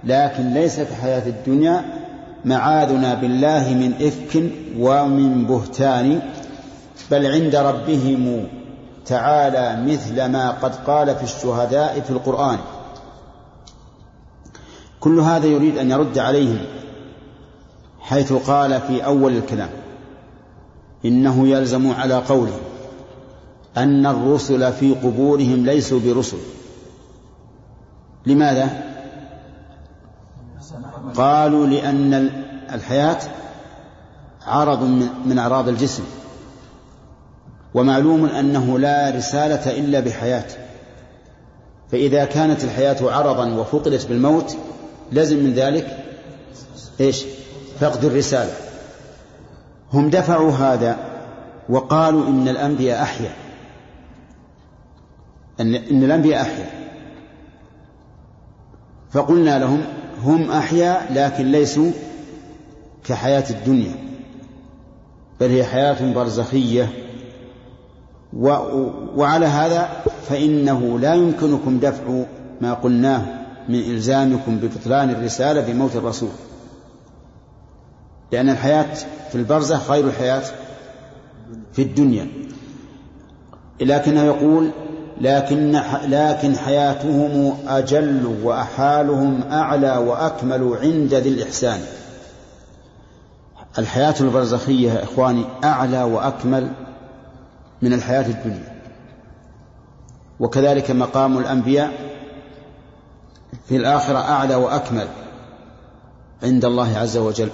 لكن ليس كحياة الدنيا. معاذنا بالله من إفك ومن بهتان. بل عند ربهم تعالى مثل ما قد قال في الشهداء في القرآن. كل هذا يريد أن يرد عليهم حيث قال في أول الكلام إنه يلزم على قوله أن الرسل في قبورهم ليسوا برسل. لماذا؟ قالوا لأن الحياة عرض من أعراض الجسم. ومعلوم أنه لا رسالة إلا بحياة. فإذا كانت الحياة عرضا وفقدت بالموت لازم من ذلك إيش؟ فقد الرسالة. هم دفعوا هذا وقالوا إن الأنبياء أحيا أن إن الأنبياء أحيا فقلنا لهم هم أحيا لكن ليسوا كحياة الدنيا بل هي حياة برزخية. وعلى هذا فإنه لا يمكنكم دفع ما قلناه من إلزامكم ببطلان الرسالة بموت الرسول. لأن الحياة في البرزخ غير الحياة في الدنيا. لكنه يقول لكن لكن حياتهم أجل وأحالهم أعلى وأكمل عند ذي الإحسان. الحياة البرزخية يا إخواني أعلى وأكمل من الحياة الدنيا. وكذلك مقام الأنبياء في الآخرة أعلى وأكمل عند الله عز وجل.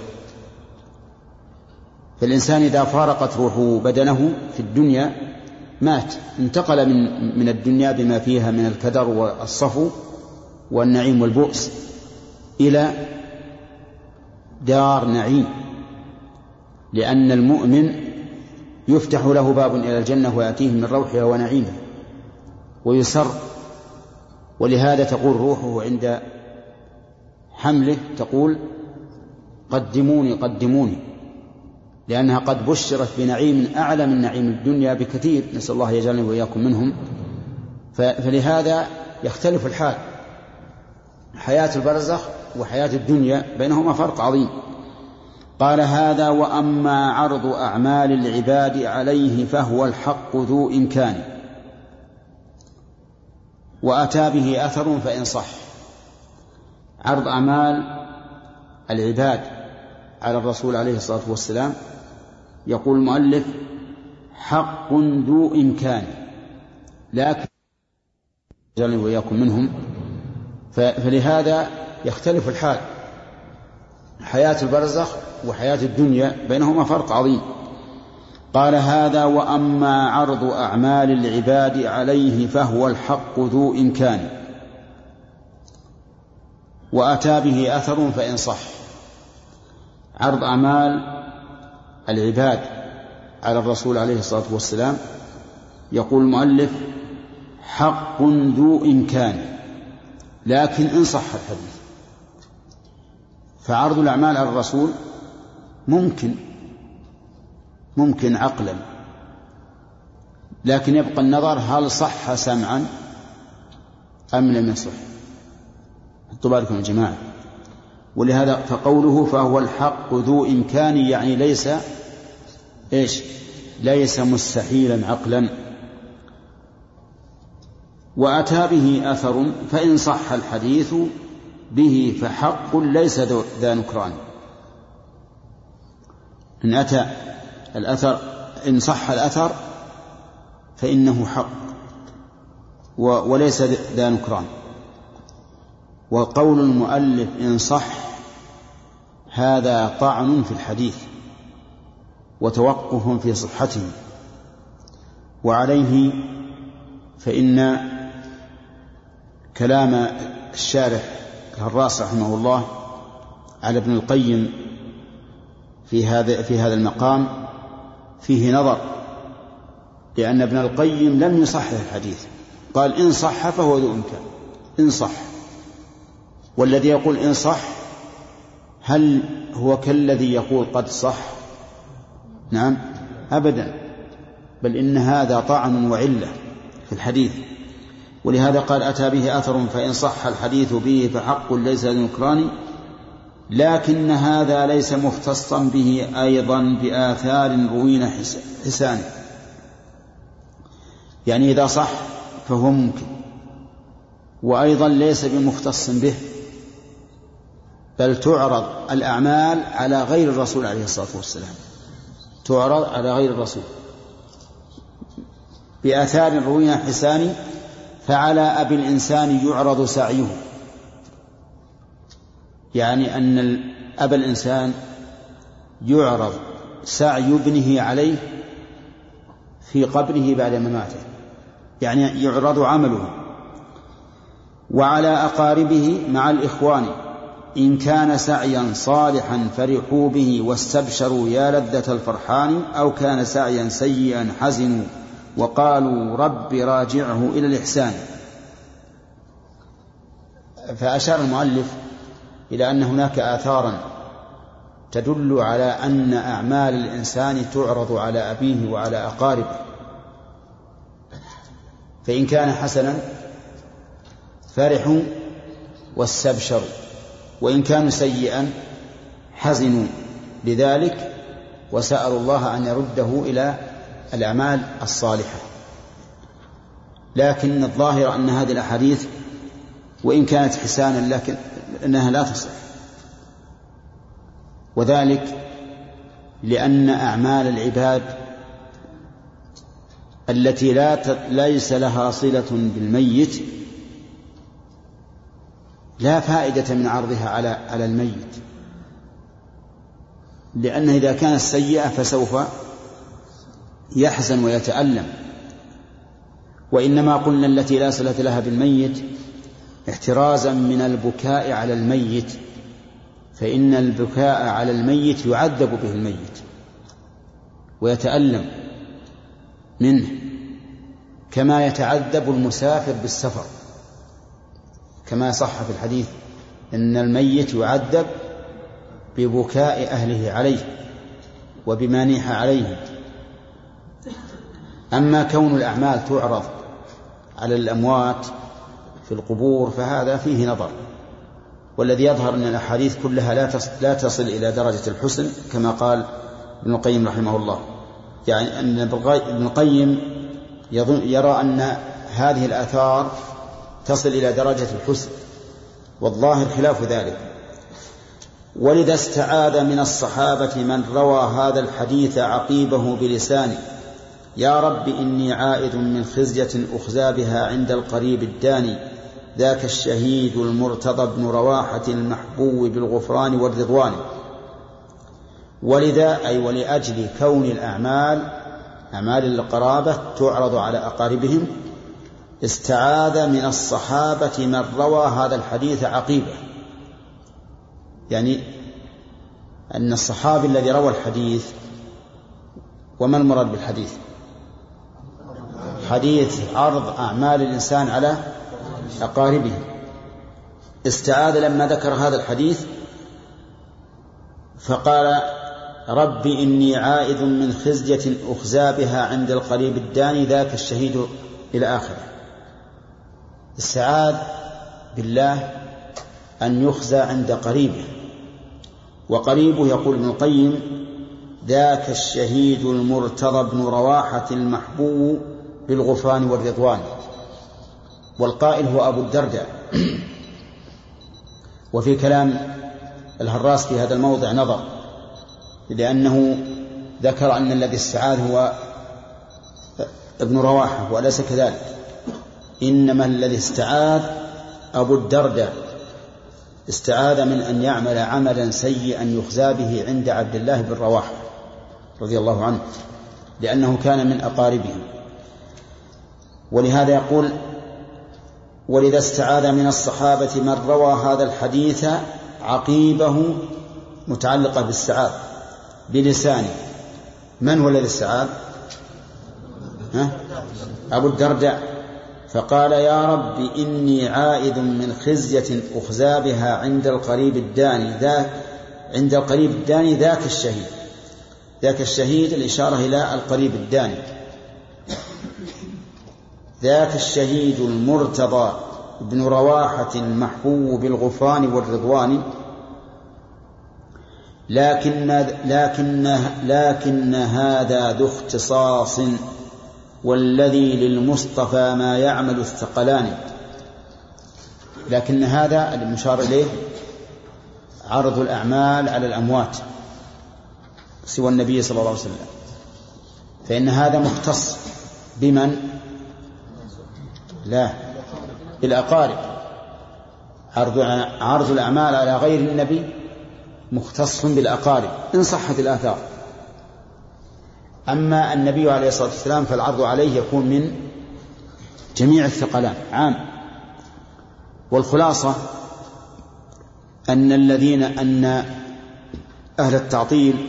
فالإنسان إذا فارقت روحه بدنه في الدنيا مات انتقل من من الدنيا بما فيها من الكدر والصفو والنعيم والبؤس إلى دار نعيم لأن المؤمن يفتح له باب إلى الجنة ويأتيه من روحها ونعيمها ويسر. ولهذا تقول روحه عند حمله تقول قدموني قدموني. لأنها قد بشرت بنعيم أعلى من نعيم الدنيا بكثير. نسأل الله يجعلني وإياكم منهم. فلهذا يختلف الحال. حياة البرزخ وحياة الدنيا بينهما فرق عظيم. قال هذا وأما عرض أعمال العباد عليه فهو الحق ذو إمكان. وأتى به أثر فإن صح. عرض أعمال العباد على الرسول عليه الصلاة والسلام يقول المؤلف حق ذو إمكان. لكن جعلني وإياكم منهم. فلهذا يختلف الحال. حياة البرزخ وحياة الدنيا بينهما فرق عظيم. قال هذا وأما عرض أعمال العباد عليه فهو الحق ذو إمكان. وأتى به أثر فإن صح. عرض أعمال العباد على الرسول عليه الصلاة والسلام يقول المؤلف حق ذو إمكان لكن إن صح الحديث. فعرض الأعمال على الرسول ممكن ممكن عقلا لكن يبقى النظر هل صح سمعا أم لم يصح. بالكم يا جماعة. ولهذا فقوله فهو الحق ذو إمكان يعني ليس إيش؟ ليس مستحيلا عقلا. وأتى به أثر فإن صح الحديث به فحق ليس ذا نكران. إن أتى الأثر إن صح الأثر فإنه حق وليس ذا نكران. وقول المؤلف إن صح هذا طعن في الحديث. وتوقف في صحته. وعليه فإن كلام الشارح الراس رحمه الله على ابن القيم في هذا في هذا المقام فيه نظر لأن ابن القيم لم يصحح الحديث. قال إن صح فهو ذو إمكان. إن صح. والذي يقول إن صح هل هو كالذي يقول قد صح؟ نعم أبدا. بل إن هذا طعن وعلة في الحديث. ولهذا قال أتى به أثر فإن صح الحديث به فحق ليس للنكران. لكن هذا ليس مختصا به أيضا بآثار روين حسان. يعني إذا صح فهو ممكن. وأيضا ليس بمختص به. بل تعرض الأعمال على غير الرسول عليه الصلاة والسلام. تعرض على غير الرسول. بآثار رويها حسان فعلى أبي الإنسان يعرض سعيه. يعني أن أبا الإنسان يعرض سعي ابنه عليه في قبره بعد مماته. يعني يعرض عمله. وعلى أقاربه مع الإخوان. إن كان سعيا صالحا فرحوا به واستبشروا يا لذة الفرحان أو كان سعيا سيئا حزنوا وقالوا رب راجعه إلى الإحسان. فأشار المؤلف إلى أن هناك آثارا تدل على أن أعمال الإنسان تعرض على أبيه وعلى أقاربه. فإن كان حسنا فرحوا واستبشروا. وإن كانوا سيئا حزنوا. لذلك وسألوا الله أن يرده إلى الأعمال الصالحة. لكن الظاهر أن هذه الأحاديث وإن كانت حسانا لكن أنها لا تصح. وذلك لأن أعمال العباد التي لا ليس لها صلة بالميت لا فائدة من عرضها على على الميت. لأنه إذا كانت سيئة فسوف يحزن ويتألم. وإنما قلنا التي لا صلة لها بالميت احترازا من البكاء على الميت فإن البكاء على الميت يعذب به الميت ويتألم منه كما يتعذب المسافر بالسفر. كما صح في الحديث إن الميت يعذب ببكاء أهله عليه وبما نيح عليه. أما كون الأعمال تعرض على الأموات في القبور فهذا فيه نظر والذي يظهر أن الأحاديث كلها لا لا تصل إلى درجة الحسن كما قال ابن القيم رحمه الله. يعني أن ابن القيم يرى أن هذه الآثار تصل إلى درجة الحسن والظاهر خلاف ذلك. ولذا استعاذ من الصحابة من روى هذا الحديث عقيبه بلسانه يا رب إني عائد من خزية أخزى بها عند القريب الداني ذاك الشهيد المرتضى بن رواحة المحبوب بالغفران والرضوان. ولذا أي ولأجل كون الأعمال أعمال القرابة تعرض على أقاربهم استعاذ من الصحابة من روى هذا الحديث عقيبة. يعني أن الصحابي الذي روى الحديث وما المراد بالحديث؟ حديث عرض أعمال الإنسان على أقاربه. استعاذ لما ذكر هذا الحديث فقال رب إني عائذ من خزية أخزى بها عند القريب الداني ذاك الشهيد إلى آخره. استعاذ بالله أن يخزى عند قريبه. وقريبه يقول ابن القيم ذاك الشهيد المرتضى بن رواحة المحبوب بالغفران والرضوان. والقائل هو أبو الدرداء. وفي كلام الهراس في هذا الموضع نظر لأنه ذكر أن الذي استعاذ هو ابن رواحة وليس كذلك. إنما الذي استعاذ أبو الدرداء استعاذ من أن يعمل عملا سيئا يخزى به عند عبد الله بن رواحة رضي الله عنه لأنه كان من أقاربه ولهذا يقول ولذا استعاذ من الصحابة من روى هذا الحديث عقيبه متعلقة بالسعاد بلسانه من هو الذي استعاذ؟ ها؟ أبو الدرداء فقال يا رب إني عائد من خزية أخزى بها عند القريب الداني ذاك عند القريب الداني ذاك الشهيد. ذاك الشهيد الإشارة إلى القريب الداني. ذاك الشهيد المرتضى بن رواحة المحبوب بالغفران والرضوان. لكن لكن لكن هذا ذو اختصاص والذي للمصطفى ما يعمل الثقلان. لكن هذا المشار إليه عرض الأعمال على الأموات سوى النبي صلى الله عليه وسلم. فإن هذا مختص بمن؟ لا بالأقارب. عرض عرض الأعمال على غير النبي مختص بالأقارب إن صحت الآثار. أما النبي عليه الصلاة والسلام فالعرض عليه يكون من جميع الثقلان عام. والخلاصة أن الذين أن أهل التعطيل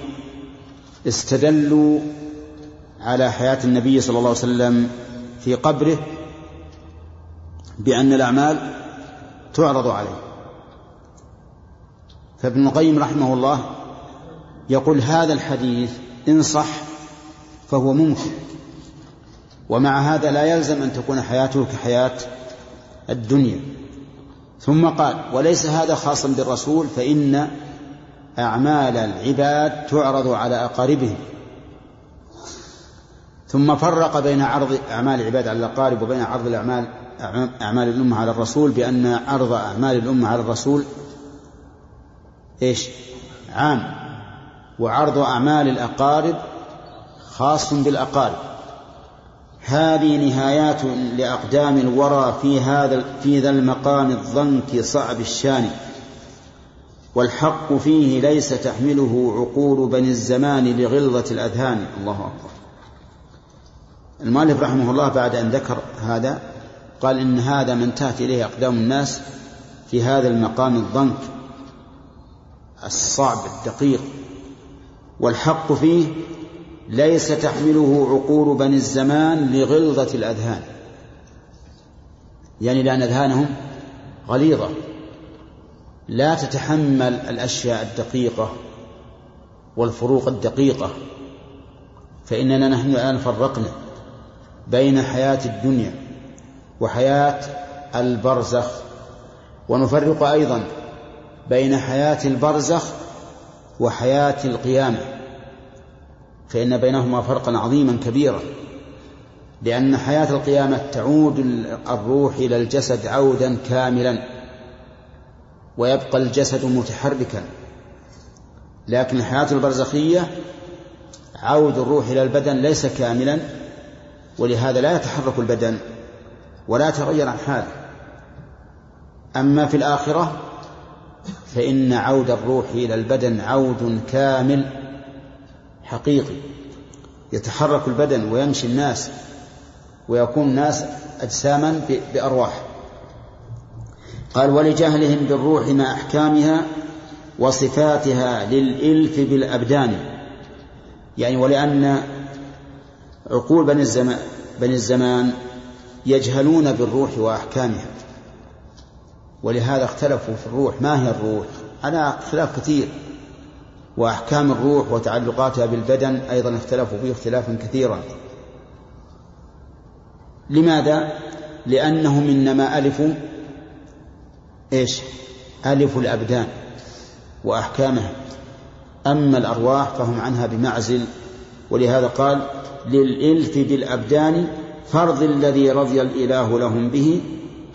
استدلوا على حياة النبي صلى الله عليه وسلم في قبره بأن الأعمال تعرض عليه. فابن القيم رحمه الله يقول هذا الحديث إن صح فهو ممكن ومع هذا لا يلزم أن تكون حياته كحياة الدنيا. ثم قال وليس هذا خاصا بالرسول فإن أعمال العباد تعرض على أقاربهم. ثم فرق بين عرض أعمال العباد على الأقارب وبين عرض الأعمال أعمال الأمة على الرسول بأن عرض أعمال الأمة على الرسول إيش؟ عام. وعرض أعمال الأقارب خاص بالأقارب. هذه نهايات لأقدام الورى في هذا في ذا المقام الضنك صعب الشان. والحق فيه ليس تحمله عقول بني الزمان لغلظة الأذهان. الله أكبر. المؤلف رحمه الله بعد أن ذكر هذا قال إن هذا من انتهت إليه أقدام الناس في هذا المقام الضنك الصعب الدقيق. والحق فيه ليس تحمله عقول بني الزمان لغلظة الأذهان. يعني لأن أذهانهم غليظة. لا تتحمل الأشياء الدقيقة والفروق الدقيقة. فإننا نحن الآن فرقنا بين حياة الدنيا وحياة البرزخ. ونفرق أيضا بين حياة البرزخ وحياة القيامة. فإن بينهما فرقا عظيما كبيرا لأن حياة القيامة تعود الروح إلى الجسد عودا كاملا ويبقى الجسد متحركا. لكن الحياة البرزخية عود الروح إلى البدن ليس كاملا ولهذا لا يتحرك البدن ولا يتغير عن حاله. أما في الآخرة فإن عود الروح إلى البدن عود كامل حقيقي يتحرك البدن ويمشي الناس ويكون الناس أجساما بأرواح. قال ولجهلهم بالروح مع أحكامها وصفاتها للإلف بالأبدان. يعني ولأن عقول بني الزمان بني الزمان يجهلون بالروح وأحكامها. ولهذا اختلفوا في الروح. ما هي الروح؟ على خلاف كثير. وأحكام الروح وتعلقاتها بالبدن أيضا اختلفوا فيه اختلافا كثيرا لماذا؟ لأنهم إنما ألفوا إيش؟ ألفوا الأبدان وأحكامها أما الأرواح فهم عنها بمعزل ولهذا قال للإلف بالأبدان فرض الذي رضي الإله لهم به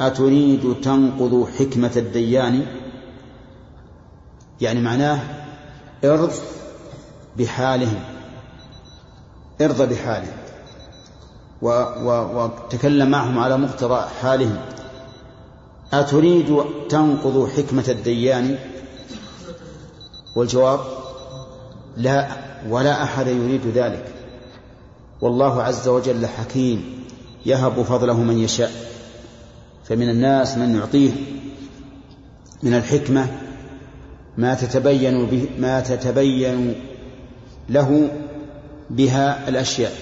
أتريد تنقض حكمة الديان يعني معناه إرض بحالهم. ارضى بحالهم. وتكلم معهم على مقتضى حالهم. أتريد تنقض حكمة الديان؟ والجواب لا ولا أحد يريد ذلك. والله عز وجل حكيم يهب فضله من يشاء. فمن الناس من يعطيه من الحكمة ما تتبين به ما تتبين له بها الأشياء.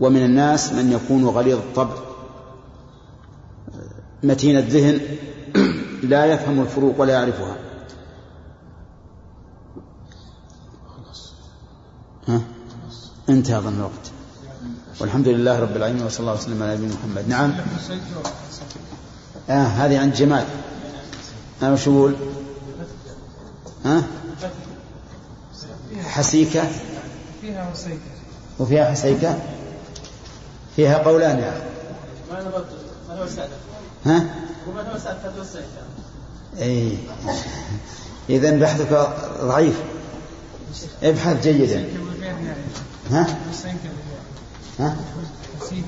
ومن الناس من يكون غليظ الطبع. متين الذهن لا يفهم الفروق ولا يعرفها. ها؟ انتهى أظن الوقت. والحمد لله رب العالمين وصلى الله وسلم على نبينا محمد. نعم. آه هذه عند جمال. أنا أقول؟ ها؟ حسيكة. فيها وفيها حسيكة. فيها قولان يا أخي. ما ما ها؟ وما اي اذا بحثك ضعيف. ابحث جيدا. بغير يعني. ها؟ ها؟ حسيكة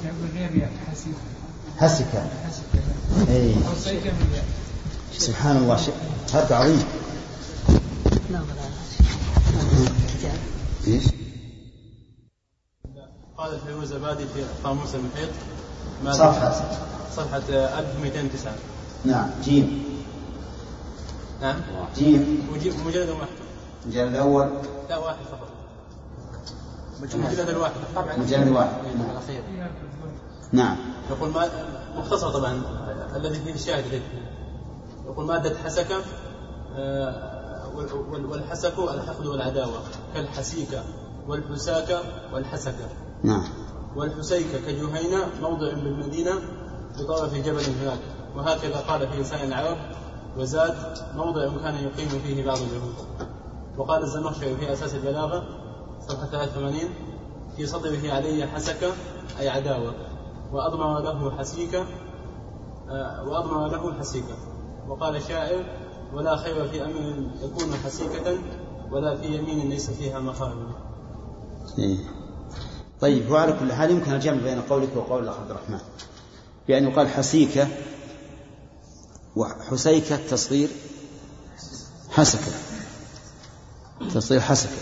يعني حسيكة. حسكة حسيكة. اي سبحان الله شيء فرق عظيم. إيش؟ قال الفيروزابادي في قاموس المحيط. صفحة. صفحة 1209 نعم جيم. نعم؟ جيم. مجلد واحد. المجلد الأول لا واحد فقط. المجلد الواحد. المجلد الواحد الأخير. نعم. يقول ما مختصر طبعا الذي فيه الشاهد. يقول مادة حسكة آه، والحسك الحقد والعداوة كالحسيكة والحساكة والحسكة نعم. والحسيكة كجهينة موضع بالمدينة بطرف جبل هناك. وهكذا قال في لسان العرب وزاد موضع كان يقيم فيه بعض اليهود. وقال الزمخشري في أساس البلاغة صفحة 83 في صدره علي حسكة أي عداوة. وأضمر له حسيكة آه، وأضمر له حسيكة وقال الشاعر ولا خير في أمر يكون حسيكة ولا في يمين ليس فيها مخارج. إيه. طيب وعلى كل حال يمكن الجمع بين قولك وقول الأخ عبد الرحمن. بأن يقال حسيكة وحسيكة تصغير حسكة. تصغير حسكة.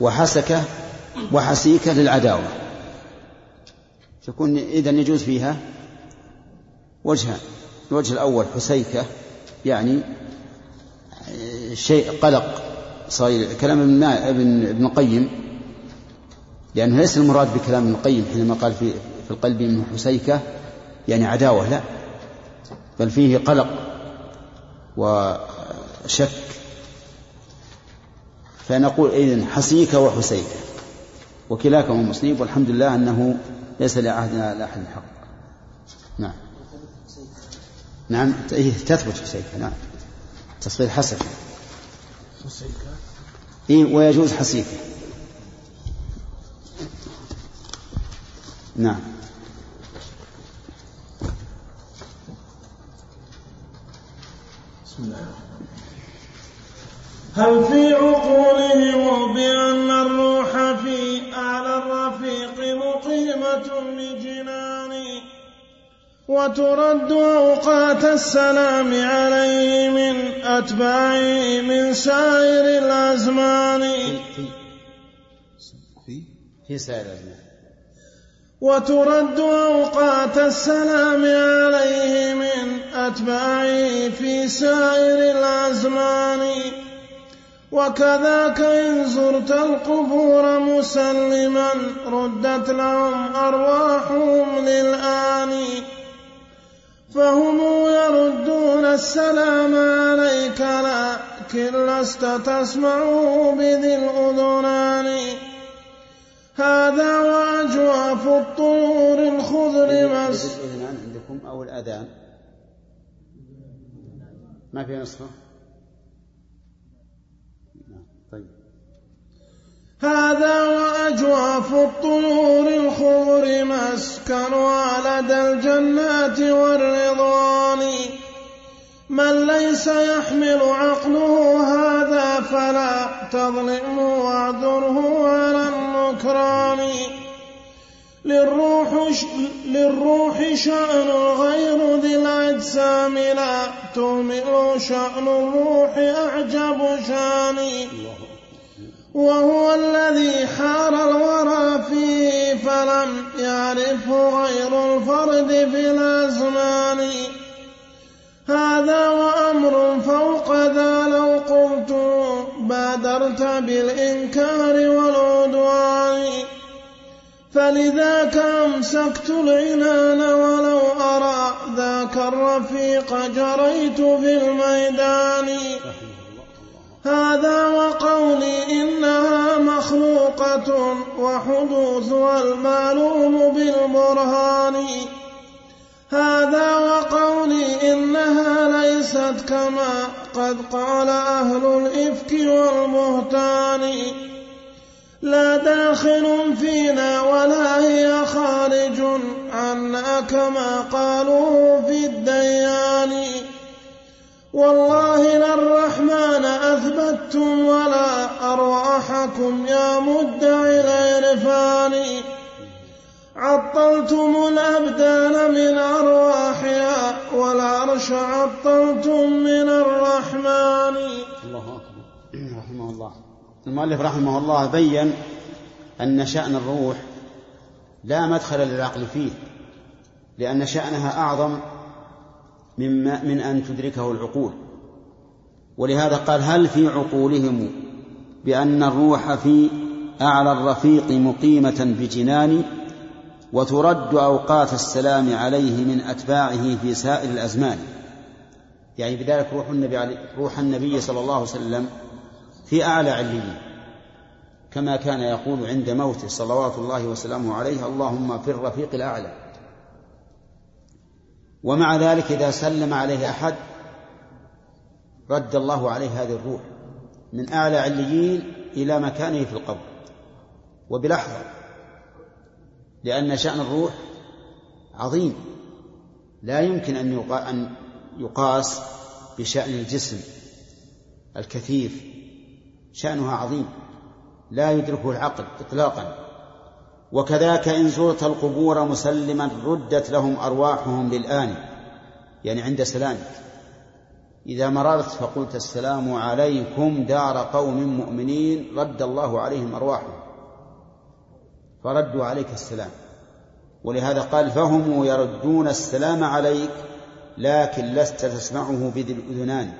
وحسكة وحسيكة للعداوة. تكون إذا يجوز فيها وجهان الوجه الأول حسيكة يعني شيء قلق صاير كلام ابن ابن ابن القيم. لأنه ليس المراد بكلام ابن القيم حينما قال في في القلب من حسيكة يعني عداوة لا. بل فيه قلق وشك. فنقول إذن حسيكة وحسيكة. وكلاكما مصيب والحمد لله أنه ليس لعهدنا لأحد حق. نعم. نعم إيه تثبت حسيكة نعم. تصوير حسكة إيه ويجوز حسيكة نعم. هل في عقولهم بأن الروح في أعلى الرفيق مقيمة بجنان وترد أوقات السلام عليه من أتباعه من سائر الأزمان. في في سائر الأزمان. وترد أوقات السلام عليه من أتباعه في سائر الأزمان. وكذاك إن زرت القبور مسلما ردت لهم أرواحهم للآن. فهم يردون السلام عليك لا لكن لست تسمعه بذي الأذنان. هذا وأجواف الطيور الخضر مس. الأذنان عندكم أو الأذان؟ ما في نسخة طيب هذا وأجواف الطيور الخضر مسكنها لدى الجنات والرضوان. من ليس يحمل عقله هذا فلا تظلم واعذره على النكران. للروح للروح شأن غير ذي الأجسام لا تهمل شأن الروح أعجب شأني. وهو الذي حار الورى فيه فلم يعرفه غير الفرد في الأزمان. هذا وأمر فوق ذا لو قلت بادرت بالإنكار والعدوان. فلذاك أمسكت العنان ولو أرى ذاك الرفيق جريت في الميدان. هذا وقولي إنها مخلوقة وحدوثها المعلوم بالبرهان. هذا وقولي إنها ليست كما قد قال أهل الإفك والبهتان. لا داخل فينا ولا هي خارج عنا كما قالوا في الديان. والله لا الرحمن أثبتتم ولا أرواحكم يا مدعي العرفان عطلتم الأبدان من أرواحها والعرش عطلتم من الرحمن. الله أكبر. رحمه الله. المؤلف رحمه الله بين أن شأن الروح لا مدخل للعقل فيه لأن شأنها أعظم مما من أن تدركه العقول. ولهذا قال هل في عقولهم بأن الروح في أعلى الرفيق مقيمة بجنان وترد أوقات السلام عليه من أتباعه في سائر الأزمان؟ يعني بذلك روح النبي روح النبي صلى الله عليه وسلم في أعلى عليين كما كان يقول عند موته صلوات الله وسلامه عليه اللهم في الرفيق الأعلى. ومع ذلك إذا سلم عليه أحد رد الله عليه هذه الروح من أعلى عليين إلى مكانه في القبر. وبلحظة لأن شأن الروح عظيم. لا يمكن أن يقاس بشأن الجسم الكثيف. شأنها عظيم. لا يدركه العقل إطلاقا. وكذاك إن زرت القبور مسلما ردت لهم أرواحهم للآن يعني عند سلامك إذا مررت فقلت السلام عليكم دار قوم مؤمنين رد الله عليهم أرواحهم. فردوا عليك السلام. ولهذا قال فهم يردون السلام عليك لكن لست تسمعه بذي الأذنان.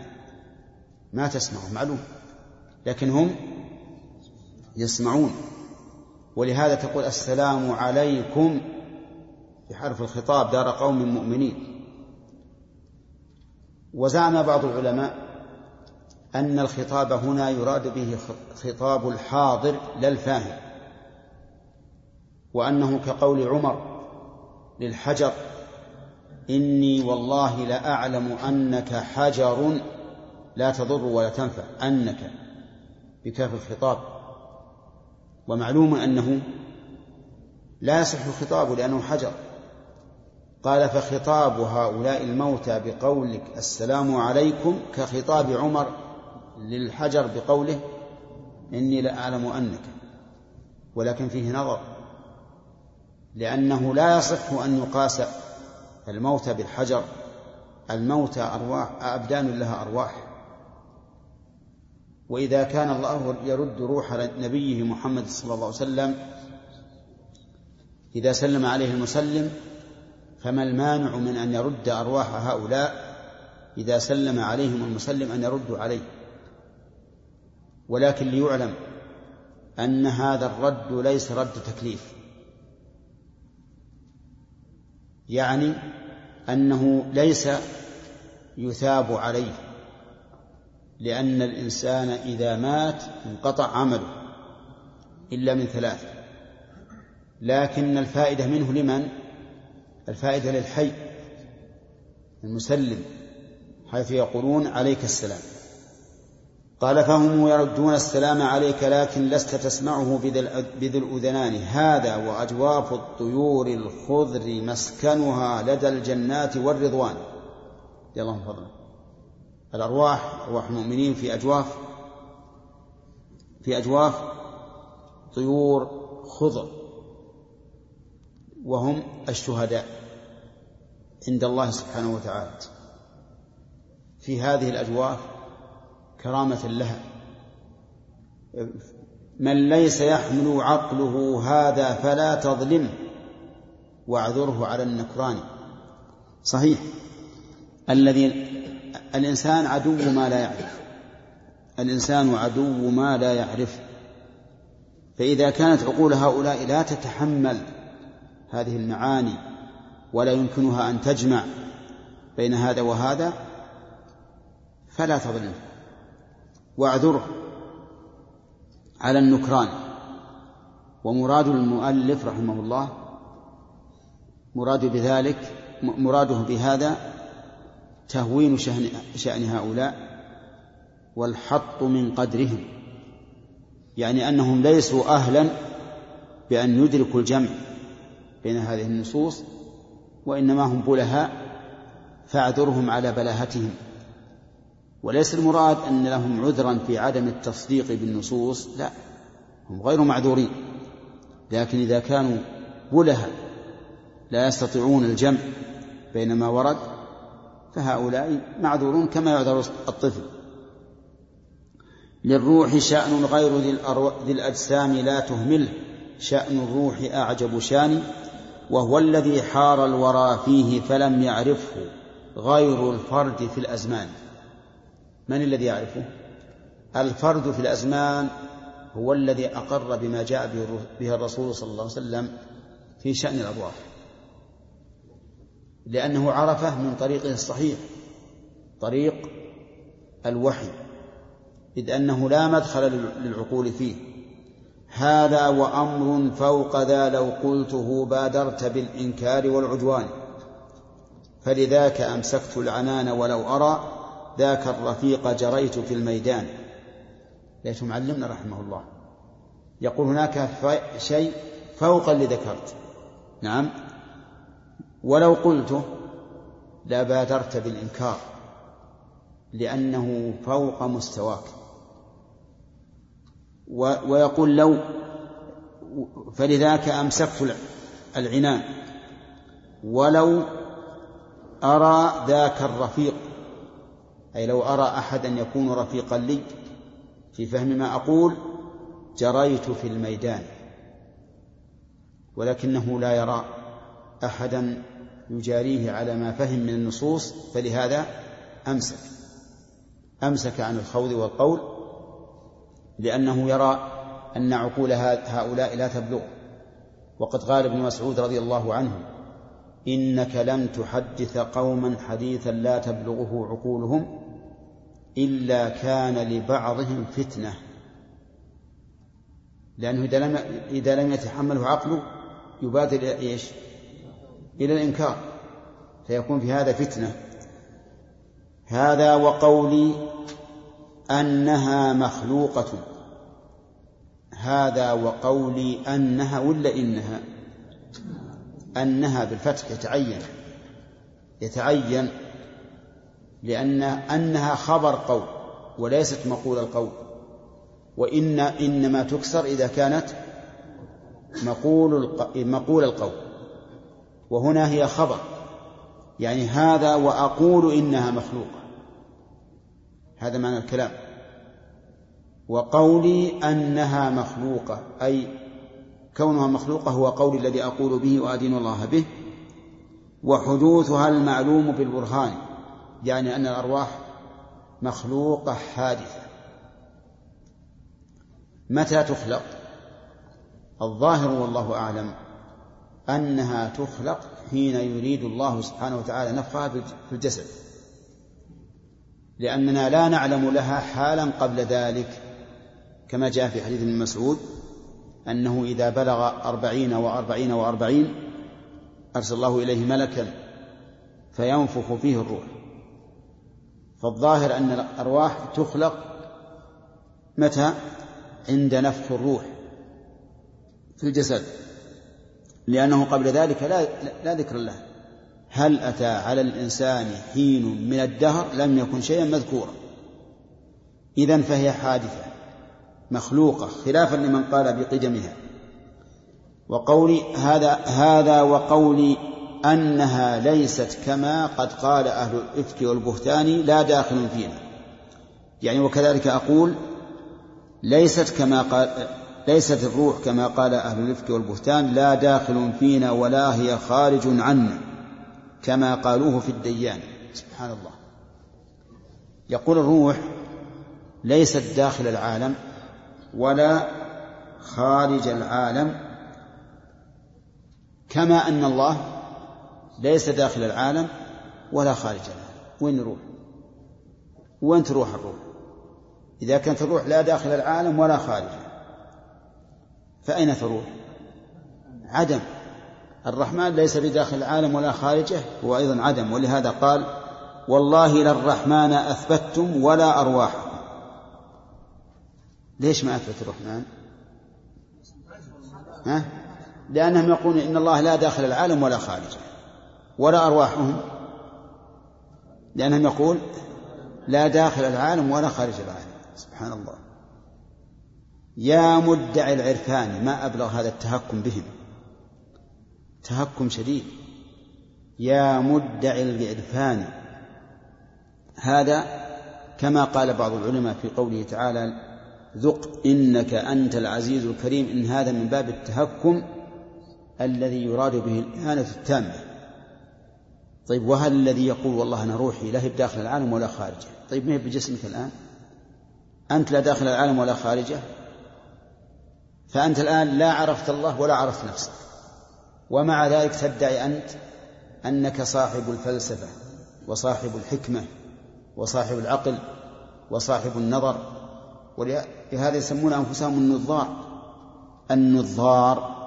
ما تسمعه معلوم. لكن هم يسمعون. ولهذا تقول السلام عليكم بحرف الخطاب دار قوم مؤمنين. وزعم بعض العلماء أن الخطاب هنا يراد به خطاب الحاضر لا الفاهم وأنه كقول عمر للحجر إني والله لأعلم أنك حجر لا تضر ولا تنفع أنك بكاف الخطاب. ومعلوم أنه لا يصح الخطاب لأنه حجر. قال فخطاب هؤلاء الموتى بقولك السلام عليكم كخطاب عمر للحجر بقوله إني لأعلم أنك ولكن فيه نظر لأنه لا يصح أن يقاس الموتى بالحجر. الموتى أرواح أبدان لها أرواح. وإذا كان الله يرد روح نبيه محمد صلى الله عليه وسلم إذا سلم عليه المسلم فما المانع من أن يرد أرواح هؤلاء إذا سلم عليهم المسلم أن يردوا عليه. ولكن ليعلم أن هذا الرد ليس رد تكليف. يعني أنه ليس يثاب عليه. لأن الإنسان إذا مات انقطع عمله إلا من ثلاث لكن الفائدة منه لمن؟ الفائدة للحي المسلم حيث يقولون عليك السلام. قال فهم يردون السلام عليك لكن لست تسمعه بذي الأذنان هذا وأجواف الطيور الخضر مسكنها لدى الجنات والرضوان. يا الله فضلا الأرواح أرواح المؤمنين في أجواف في أجواف طيور خضر وهم الشهداء عند الله سبحانه وتعالى. في هذه الأجواف كرامة لها. من ليس يحمل عقله هذا فلا تظلمه واعذره على النكران. صحيح. الذي الإنسان عدو ما لا يعرف. الإنسان عدو ما لا يعرف. فإذا كانت عقول هؤلاء لا تتحمل هذه المعاني ولا يمكنها أن تجمع بين هذا وهذا فلا تظلمه واعذره على النكران. ومراد المؤلف رحمه الله مراد بذلك مراده بهذا تهوين شأن, شأن هؤلاء والحط من قدرهم يعني أنهم ليسوا أهلا بأن يدركوا الجمع بين هذه النصوص وإنما هم بلهاء فاعذرهم على بلاهتهم. وليس المراد أن لهم عذرا في عدم التصديق بالنصوص لا هم غير معذورين. لكن إذا كانوا بلها لا يستطيعون الجمع بين ما ورد فهؤلاء معذورون كما يعذر الطفل. للروح شأن غير ذي الأجسام لا تهمله. شأن الروح أعجب شأن وهو الذي حار الورى فيه فلم يعرفه غير الفرد في الأزمان. من الذي يعرفه؟ الفرد في الأزمان هو الذي أقر بما جاء به الرسول صلى الله عليه وسلم في شأن الأرواح لأنه عرفة من طريقه الصحيح طريق الوحي إذ أنه لا مدخل للعقول فيه. هذا وأمر فوق ذا لو قلته بادرت بالإنكار والعدوان. فلذاك أمسكت العنان ولو أرى ذاك الرفيق جريت في الميدان. ليش معلمنا رحمه الله؟ يقول هناك شيء فوق اللي ذكرت نعم. ولو قلته لبادرت بالإنكار لأنه فوق مستواك. ويقول لو فلذاك أمسكت العنان. ولو أرى ذاك الرفيق أي لو أرى أحدا يكون رفيقا لي في فهم ما أقول جريت في الميدان. ولكنه لا يرى أحدا يجاريه على ما فهم من النصوص فلهذا أمسك. أمسك عن الخوض والقول لأنه يرى أن عقول هؤلاء لا تبلغ. وقد قال ابن مسعود رضي الله عنه إنك لن تحدث قوما حديثا لا تبلغه عقولهم إلا كان لبعضهم فتنة. لأنه إذا لم إذا لم يتحمله عقله يبادر إيش؟ إلى الإنكار فيكون في هذا فتنة. هذا وقولي أنها مخلوقة. هذا وقولي أنها ولا إنها؟ أنها بالفتح يتعين. يتعين لأن أنها خبر قول وليست مقول القول. وإن إنما تكسر إذا كانت مقول مقول القول. وهنا هي خبر. يعني هذا وأقول إنها مخلوقة. هذا معنى الكلام. وقولي أنها مخلوقة أي كونها مخلوقة هو قولي الذي أقول به وأدين الله به. وحدوثها المعلوم بالبرهان يعني أن الأرواح مخلوقة حادثة. متى تخلق؟ الظاهر والله أعلم. أنها تخلق حين يريد الله سبحانه وتعالى نفخها في الجسد. لأننا لا نعلم لها حالا قبل ذلك كما جاء في حديث ابن مسعود أنه إذا بلغ أربعين وأربعين وأربعين أرسل الله إليه ملكا فينفخ فيه الروح. فالظاهر أن الأرواح تخلق متى؟ عند نفخ الروح في الجسد. لأنه قبل ذلك لا, لا ذكر له هل أتى على الإنسان حين من الدهر لم يكن شيئا مذكورا. إذا فهي حادثة مخلوقة خلافا لمن قال بقدمها. وقولي هذا هذا وقولي أنها ليست كما قد قال أهل الإفك والبهتان لا داخل فينا. يعني وكذلك أقول ليست كما قال ليست الروح كما قال أهل الإفك والبهتان لا داخل فينا ولا هي خارج عنا كما قالوه في الديان. سبحان الله يقول الروح ليست داخل العالم ولا خارج العالم كما أن الله ليس داخل العالم ولا خارج العالم. وين نروح وين تروح الروح؟ إذا كانت الروح لا داخل العالم ولا خارجه فأين تروح عدم. الرحمن ليس بداخل العالم ولا خارجه هو أيضا عدم. ولهذا قال والله للرحمن أثبتتم ولا أرواحكم. ليش ما أثبت الرحمن؟ ها؟ لأنهم يقولون إن الله لا داخل العالم ولا خارجه. ولا أرواحهم. لأنهم يقول لا داخل العالم ولا خارج العالم. سبحان الله. يا مدعي العرفان ما أبلغ هذا التهكم بهم. تهكم شديد. يا مدعي العرفان. هذا كما قال بعض العلماء في قوله تعالى ذق إنك أنت العزيز الكريم. إن هذا من باب التهكم الذي يراد به الإهانة التامة. طيب وهل الذي يقول والله أنا روحي لا هي بداخل العالم ولا خارجه؟ طيب ما هي بجسمك الآن؟ أنت لا داخل العالم ولا خارجه؟ فأنت الآن لا عرفت الله ولا عرفت نفسك. ومع ذلك تدعي أنت أنك صاحب الفلسفة وصاحب الحكمة وصاحب العقل وصاحب النظر. ولهذا يسمون أنفسهم النظار. النظار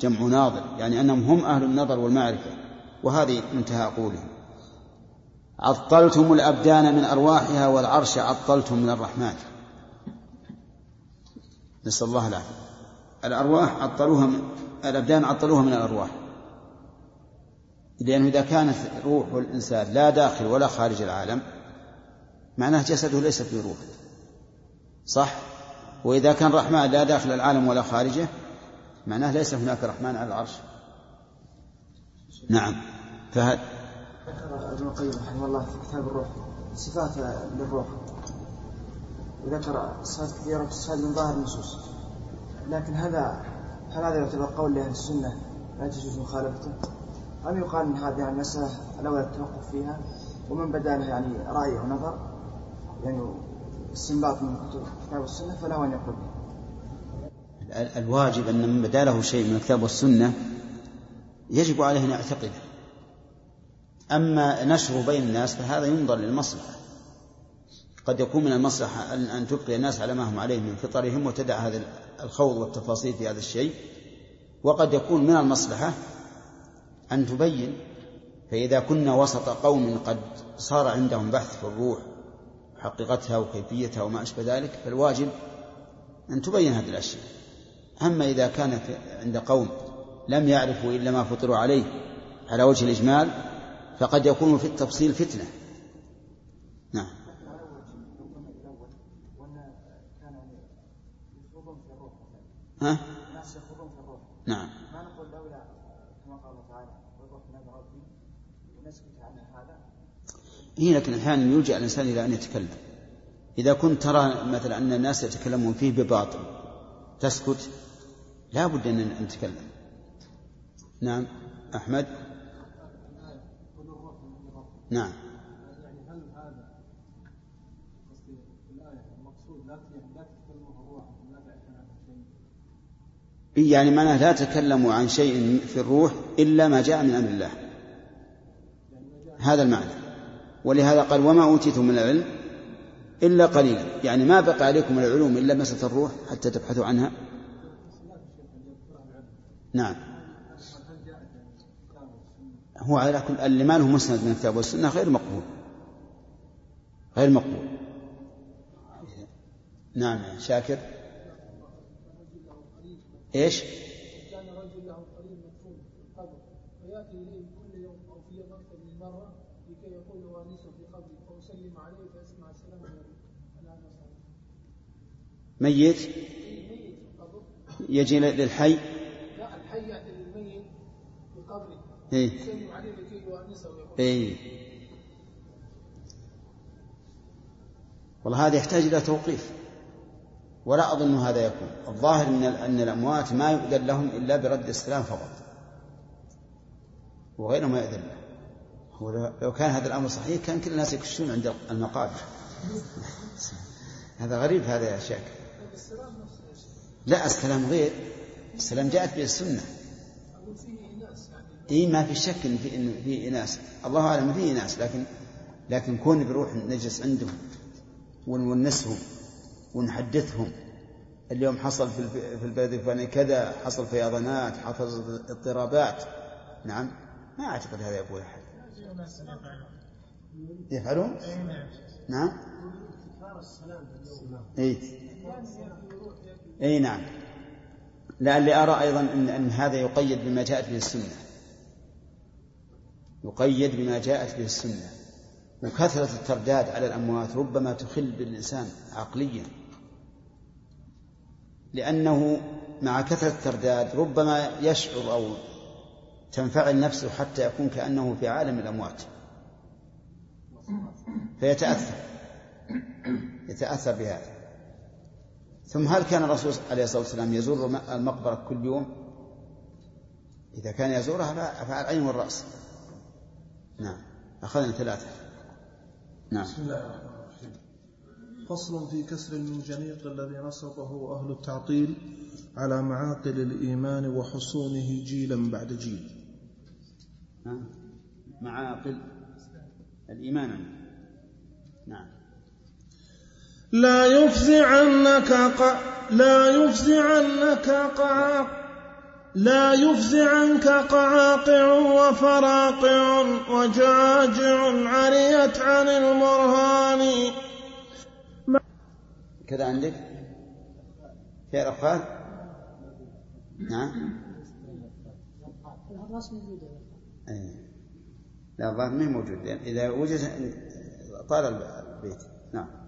جمع ناظر يعني أنهم هم أهل النظر والمعرفة وهذه منتهى قولهم. عطلتم الأبدان من أرواحها والعرش عطلتم من الرحمن. نسأل الله العافية. الأرواح عطلوها من الأبدان عطلوها من الأرواح. لأنه إذا كانت روح الإنسان لا داخل ولا خارج العالم معناه جسده ليس في روح. صح؟ وإذا كان رحمن لا داخل العالم ولا خارجه معناه ليس هناك رحمن على العرش. نعم. فهذا ذكر ابن القيم رحمه الله في كتاب الروح صفات للروح. وذكر صفات كثيرة في من ظاهر النصوص. لكن هذا هل هذا يعتبر قول لأهل السنة؟ لا تجوز مخالفته؟ أم يقال أن هذه يعني مسألة الأولى التوقف فيها؟ ومن بدا له يعني رأي أو نظر؟ يعني استنباط من كتب والسنة فله أن يقول. الواجب أن من بدا له شيء من الكتاب والسنة يجب عليه أن يعتقده. أما نشره بين الناس فهذا ينظر للمصلحة. قد يكون من المصلحة أن تبقي الناس على ما هم عليه من فطرهم وتدع هذا الخوض والتفاصيل في هذا الشيء وقد يكون من المصلحة أن تبين فإذا كنا وسط قوم قد صار عندهم بحث في الروح حقيقتها وكيفيتها وما أشبه ذلك فالواجب أن تبين هذه الأشياء. أما إذا كان عند قوم لم يعرفوا إلا ما فطروا عليه على وجه الإجمال فقد يكون في التفصيل فتنة نعم ها؟ نعم. ما نقول لولا كما قال الله تعالى والروح من ربي ونسكت عن هذا. هي لكن أحيانا يلجا الإنسان إلى أن يتكلم. إذا كنت ترى مثلا أن الناس يتكلمون فيه بباطل تسكت لا بد أن نتكلم. نعم. أحمد؟ نعم يعني هل هذا الآية المقصود لا تتكلموا الروح لا شيء يعني معناه لا تكلموا عن شيء في الروح إلا ما جاء من أمر الله. هذا المعنى. ولهذا قال وما أوتيتم من العلم إلا قليلا. يعني ما بقى عليكم العلوم إلا مسألة الروح حتى تبحثوا عنها. نعم. هو على كل اللي ما له مسند من الكتاب والسنة غير مقبول. غير مقبول. نعم شاكر. إيش؟ كان رجل له قريب مدفون في القبر فيأتي إليه كل يوم أو في يوم أكثر من مره لكي يقول له انيسه في قبري فأسلم عليه فيسمع السلام عليكم الان ميت؟ القبر يجي للحي؟ لا الحي يأتي للميت في قبره إيه. يسلم عليه لكي يؤنسه ويقول إيه. والله هذا يحتاج إلى توقيف. ولا أظن هذا يكون. الظاهر أن أن الأموات ما يؤذن لهم إلا برد السلام فقط. وغيره ما يؤذن له. هو لو- كان هذا الأمر صحيح كان كل الناس يكشون عند المقابر. هذا غريب هذا يا شاكر لا السلام غير. السلام جاءت به السنة. فيه اي ما في شك إن في إن في اناس الله أعلم في اناس لكن لكن كون بنروح نجلس عندهم ونونسهم ونحدثهم. اليوم حصل في الب- في البلد الفلاني كذا حصل فيضانات حصل اضطرابات. نعم. ما أعتقد هذا يقول أحد. يفعلون؟ نعم. اي اي نعم. لعلي أرى أيضا ان إن هذا يقيد بما جاءت به السنة. يقيد بما جاءت به السنة. وكثرة الترداد على الأموات ربما تخل بالإنسان عقليا. لأنه مع كثرة الترداد ربما يشعر أو تنفعل نفسه حتى يكون كأنه في عالم الأموات. فيتأثر. يتأثر بهذا. ثم هل كان الرسول عليه الصلاة والسلام يزور المقبرة كل يوم؟ إذا كان يزورها فعلى العين والرأس. نعم. أخذنا ثلاثة. نعم. بسم الله الرحمن الرحيم. فصل في كسر المنجنيق الذي نصبه أهل التعطيل على معاقل الإيمان وحصونه جيلا بعد جيل. ها؟ معاقل الإيمان. نعم. لا يفزعنك ق... لا يفزعنك قعاق لا يفزعنك قعاقع وفراقع وجاجع عريت عن المرهان. كذا عندك؟ في الأفعال نعم. أي. لا الظاهر ما موجود إذا وجد طال البيت. نعم.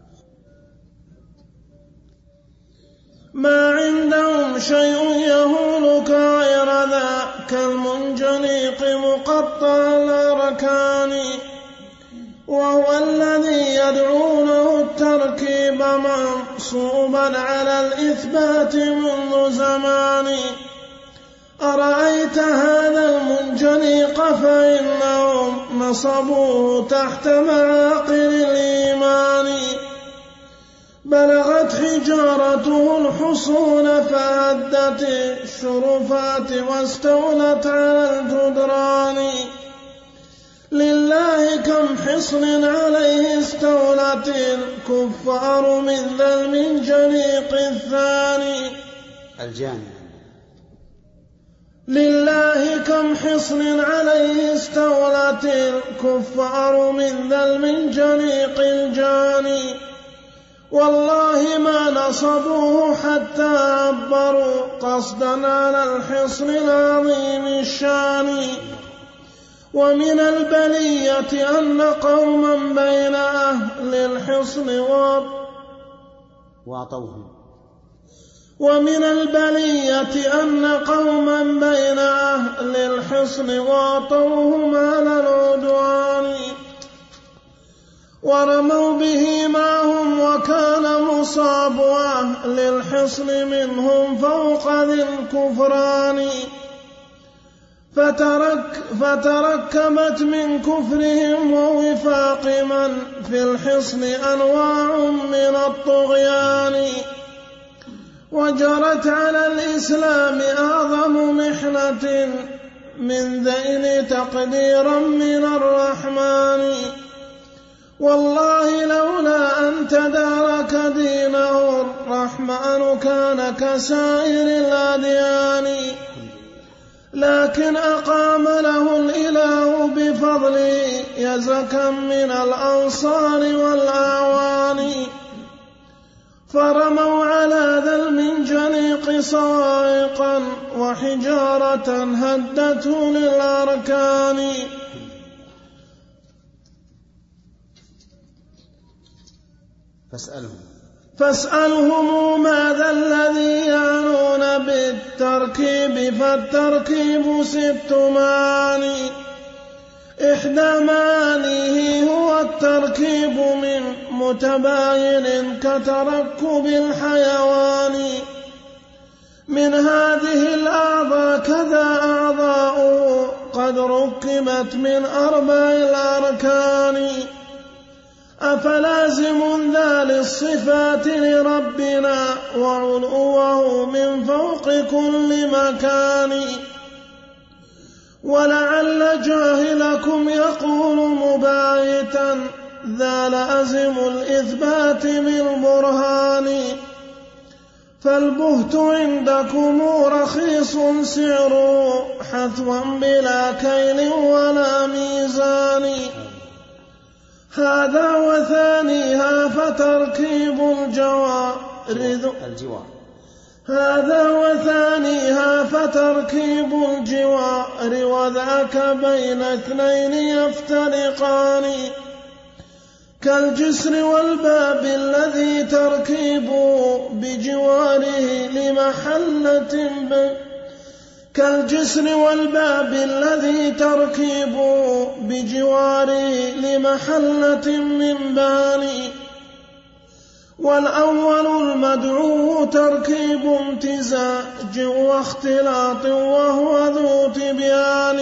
ما عندهم شيء يهولك غير ذاك المنجنيق مقطع الأركان. وهو الذي يدعونه التركيب منصوبا على الإثبات منذ زمان. أرأيت هذا المنجنيق فإنهم نصبوه تحت معاقل الإيمان. بلغت حجارته الحصون فهدت الشرفات واستولت على الجدران. لله كم حصن عليه استولت الكفار من ذا المنجنيق الثاني. الجاني. لله كم حصن عليه استولت الكفار من ذا المنجنيق الجاني. والله ما نصبوه حتى عبروا قصدا على الحصن العظيم الشان. ومن البلية أن قوما بين أهل الحصن و وأعطوه. ومن البلية أن قوما بين أهل الحصن واطوهم على العدوان. ورموا به معهم وكان مصاب أهل الحصن منهم فوق ذي الكفران. فترك فتركبت من كفرهم ووفاق من في الحصن أنواع من الطغيان. وجرت على الإسلام أعظم محنة من ذيل تقديرا من الرحمن. والله لولا أن تدارك دينه الرحمن كان كسائر الأديان. لكن أقام له الإله بفضله يزكا من الأنصار والأعوان. فرموا على ذا المنجنيق صواعقا وحجارة هدته للأركان. فاسألهم. فاسألهم ماذا الذي يعنون بالتركيب فالتركيب ست معاني إحدى معانيه هو التركيب من متباين كتركب الحيوان. من هذه الأعضاء كذا أعضاء قد ركبت من أربع الأركان. أفلازم ذا للصفات لربنا وعلوه من فوق كل مكان؟ ولعل جاهلكم يقول مبايتا ذا لازم الإثبات بالبرهان. فالبهت عندكم رخيص سعر حثوا بلا كيل ولا ميزان. هذا وثانيها فتركيب الجوار. الجوار. هذا وثانيها فتركيب الجوار. وذاك بين اثنين يفترقان. كالجسر والباب الذي تركيب بجواره لمحلة كالجسر والباب الذي تركيب بجواره لمحلة من باني والأول المدعو تركيب امتزاج واختلاط وهو ذو تبيان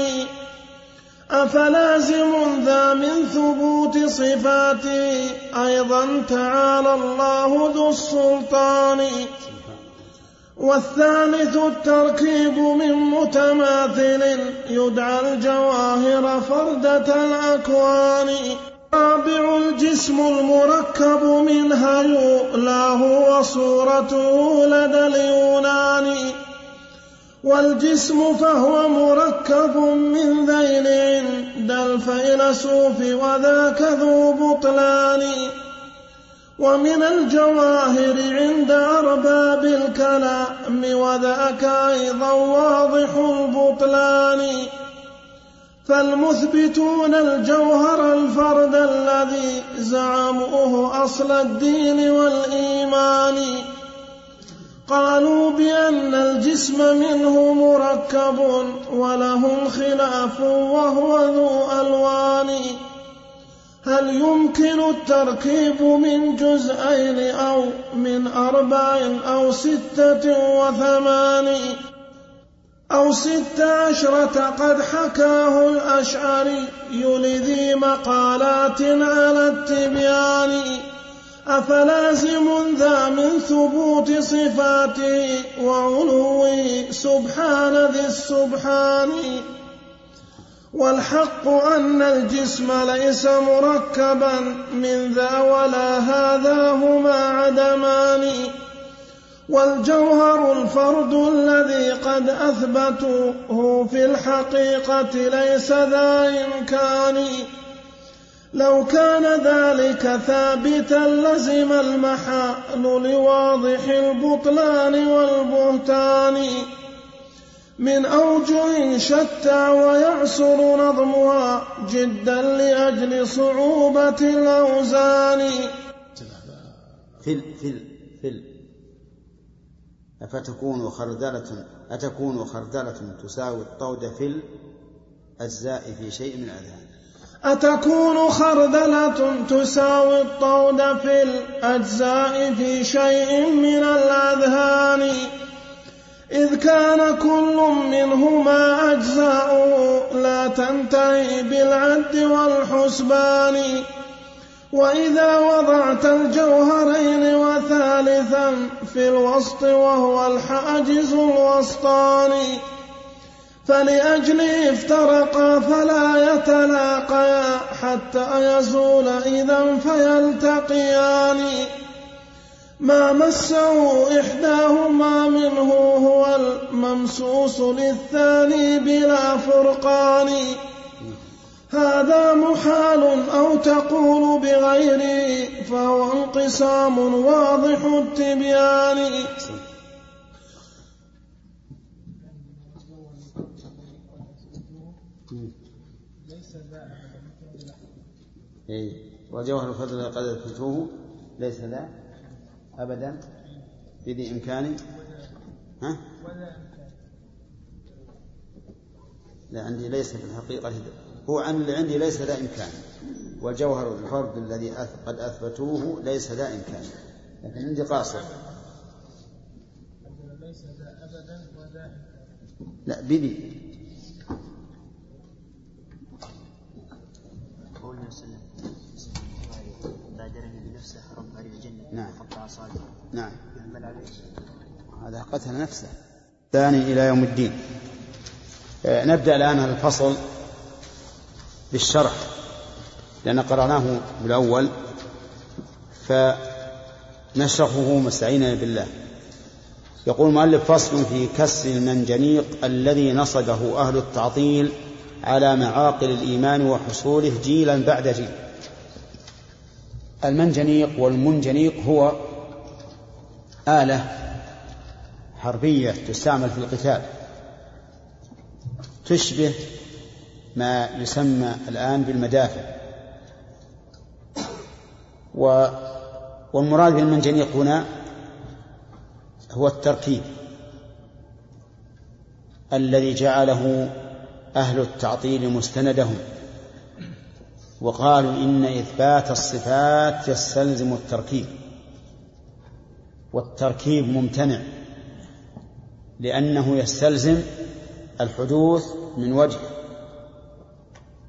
أفلازم ذا من ثبوت صفاته أيضا تعالى الله ذو السلطان. والثالث التركيب من متماثل يدعى الجواهر فردة الأكوان. رابع الجسم المركب منها يؤلاه وصورته لدى اليونان. والجسم فهو مركب من ذيل عند الفيلسوف وذاك ذو بطلان. ومن الجواهر عند أرباب الكلام وذاك أيضا واضح البطلان. فالمثبتون الجوهر الفرد الذي زعموه أصل الدين والإيمان. قالوا بأن الجسم منه مركب ولهم خلاف وهو ذو ألوان. هل يمكن التركيب من جزئين أو من أربع أو ستة وثمان أو ست عشرة؟ قد حكاه الأشعري لذي مقالات على التبيان. أفلازم ذا من ثبوت صفاته وعلوه سبحان ذي السبحان. والحق أن الجسم ليس مركبا من ذا ولا هذا هما عدمان. والجوهر الفرد الذي قد أثبتوه في الحقيقة ليس ذا إمكان. لو كان ذلك ثابتا لزم المحال لواضح البطلان والبهتان. من أوجه شتى ويعسر نظمها جدا لأجل صعوبة الأوزان. فل فل فل أفتكون خردلة أتكون خردلة تساوي الطود في الأجزاء في شيء من الأذهان. أتكون خردلة تساوي الطود في الأجزاء في شيء من الأذهان. إذ كان كل منهما أجزاء لا تنتهي بالعد والحسبان. وإذا وضعت الجوهرين وثالثا في الوسط وهو الحاجز الوسطاني فلأجله افترقا فلا يتلاقيا حتى يزول إذا فيلتقيان. ما مسه إحداهما منه هو الممسوس للثاني بلا فرقان. هذا محال أو تقول بغيره فهو انقسام واضح التبيان. إيه وجوهر الفضل قد أثبتوه ليس ذا. أبدا؟ بذي إمكان؟ ها؟ لا عندي ليس في الحقيقة هو عن اللي عندي ليس ذا إمكان. وجوهر الفرد الذي قد أثبتوه ليس ذا إمكان. لكن عندي قاصر. لا بذي. رب أهل الجنة نعم. نعم. يحمل عليه هذا قتل نفسه. ثاني إلى يوم الدين. آه، نبدأ الآن الفصل بالشرح لأن قرأناه بالأول فنشرحه مستعينا بالله. يقول المؤلف فصل في كسر المنجنيق الذي نصبه أهل التعطيل على معاقل الإيمان وحصوله جيلا بعد جيل. المنجنيق والمنجنيق هو آلة حربية تستعمل في القتال. تشبه ما يسمى الآن بالمدافع. و والمراد بالمنجنيق هنا هو التركيب الذي جعله أهل التعطيل مستندهم. وقالوا إن إثبات الصفات يستلزم التركيب. والتركيب ممتنع لأنه يستلزم الحدوث من وجه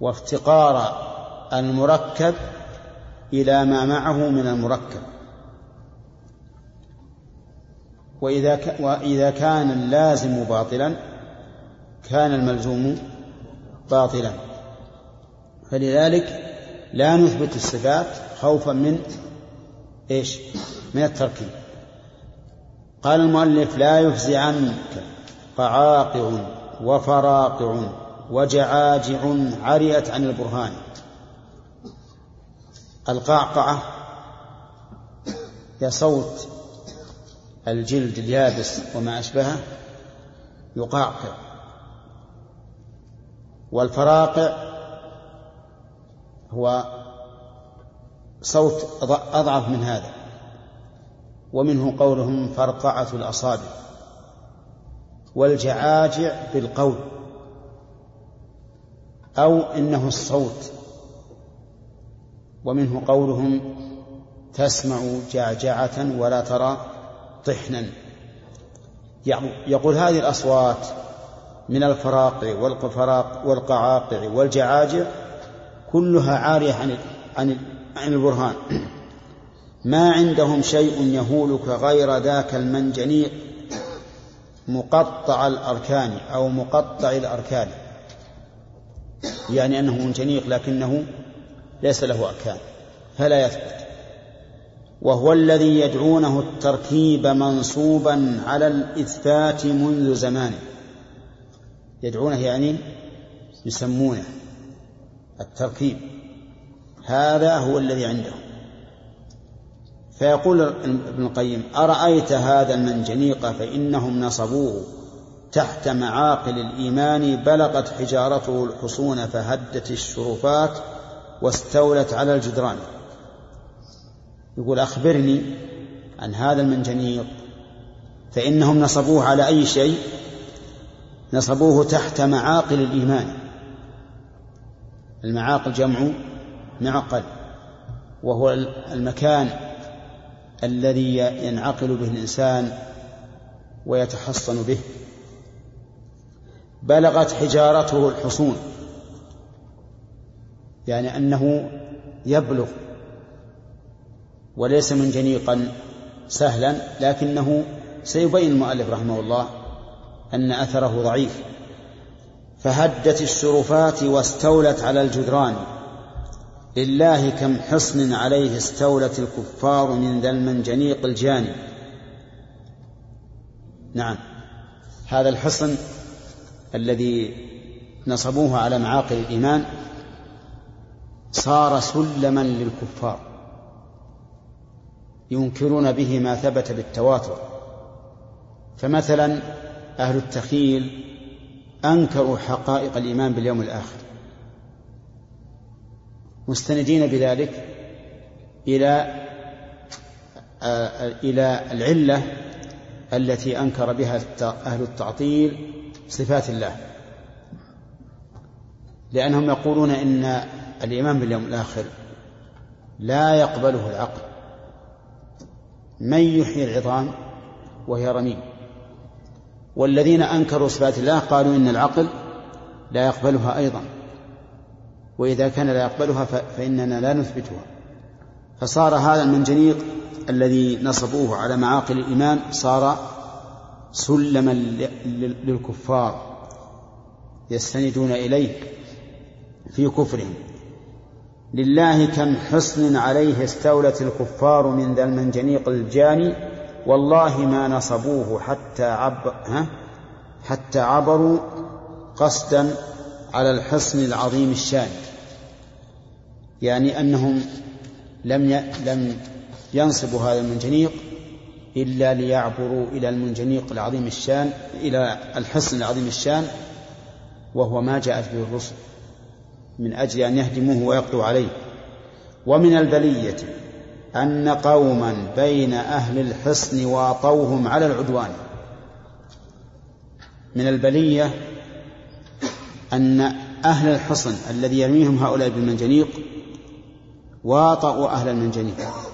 وافتقار المركب إلى ما معه من المركب. وإذا وإذا كان اللازم باطلا كان الملزوم باطلا. فلذلك لا نثبت الصفات خوفا من إيش؟ من التركيب. قال المؤلف لا يفزي عنك. قعاقع وفراقع وجعاجع عريت عن البرهان. القعقعة هي صوت الجلد اليابس وما أشبهه يقعقع. والفراقع هو صوت أضعف من هذا. ومنه قولهم فرقعة الأصابع والجعاجع بالقول أو إنه الصوت. ومنه قولهم تسمع جعجعة ولا ترى طحنا. يقول هذه الأصوات من الفراقع والقعاقع والجعاجع كلها عارية عن عن عن البرهان. ما عندهم شيء يهولك غير ذاك المنجنيق مقطع الأركان أو مقطع الأركان. يعني أنه منجنيق لكنه ليس له أركان. فلا يثبت. وهو الذي يدعونه التركيب منصوبا على الإثبات منذ زمان يدعونه يعني يسمونه. التركيب. هذا هو الذي عنده. فيقول ابن القيم أرأيت هذا المنجنيق فإنهم نصبوه؟ تحت معاقل الإيمان بلغت حجارته الحصون فهدت الشرفات واستولت على الجدران. يقول أخبرني عن هذا المنجنيق. فإنهم نصبوه على أي شيء؟ نصبوه تحت معاقل الإيمان. المعاقل جمع معقل وهو المكان الذي ينعقل به الإنسان ويتحصن به. بلغت حجارته الحصون يعني أنه يبلغ وليس منجنيقا سهلا لكنه سيبين المؤلف رحمه الله أن أثره ضعيف. فهدت الشرفات واستولت على الجدران. لله كم حصن عليه استولت الكفار من ذا المنجنيق الجاني. نعم. هذا الحصن الذي نصبوه على معاقل الإيمان صار سلما للكفار. ينكرون به ما ثبت بالتواتر. فمثلا أهل التخيل أنكروا حقائق الإيمان باليوم الآخر. مستندين بذلك إلى إلى العلة التي أنكر بها أهل التعطيل صفات الله. لأنهم يقولون إن الإيمان باليوم الآخر لا يقبله العقل. من يحيي العظام وهي رميم. والذين أنكروا صفات الله قالوا إن العقل لا يقبلها أيضا وإذا كان لا يقبلها فإننا لا نثبتها. فصار هذا المنجنيق الذي نصبوه على معاقل الإيمان صار سلما للكفار يستندون إليه في كفرهم. لله كم حصن عليه استولت الكفار من ذا المنجنيق الجاني والله ما نصبوه حتى عب ها؟ حتى عبروا قصدا على الحصن العظيم الشان يعني أنهم لم ي... لم ينصبوا هذا المنجنيق إلا ليعبروا إلى المنجنيق العظيم الشان إلى الحصن العظيم الشان وهو ما جاءت به الرسل من أجل أن يهدموه ويقضوا عليه. ومن البلية أن قوما بين أهل الحصن واطوهم على العدوان. من البلية أن أهل الحصن الذي يرميهم هؤلاء بالمنجنيق واطؤوا أهل المنجنيق.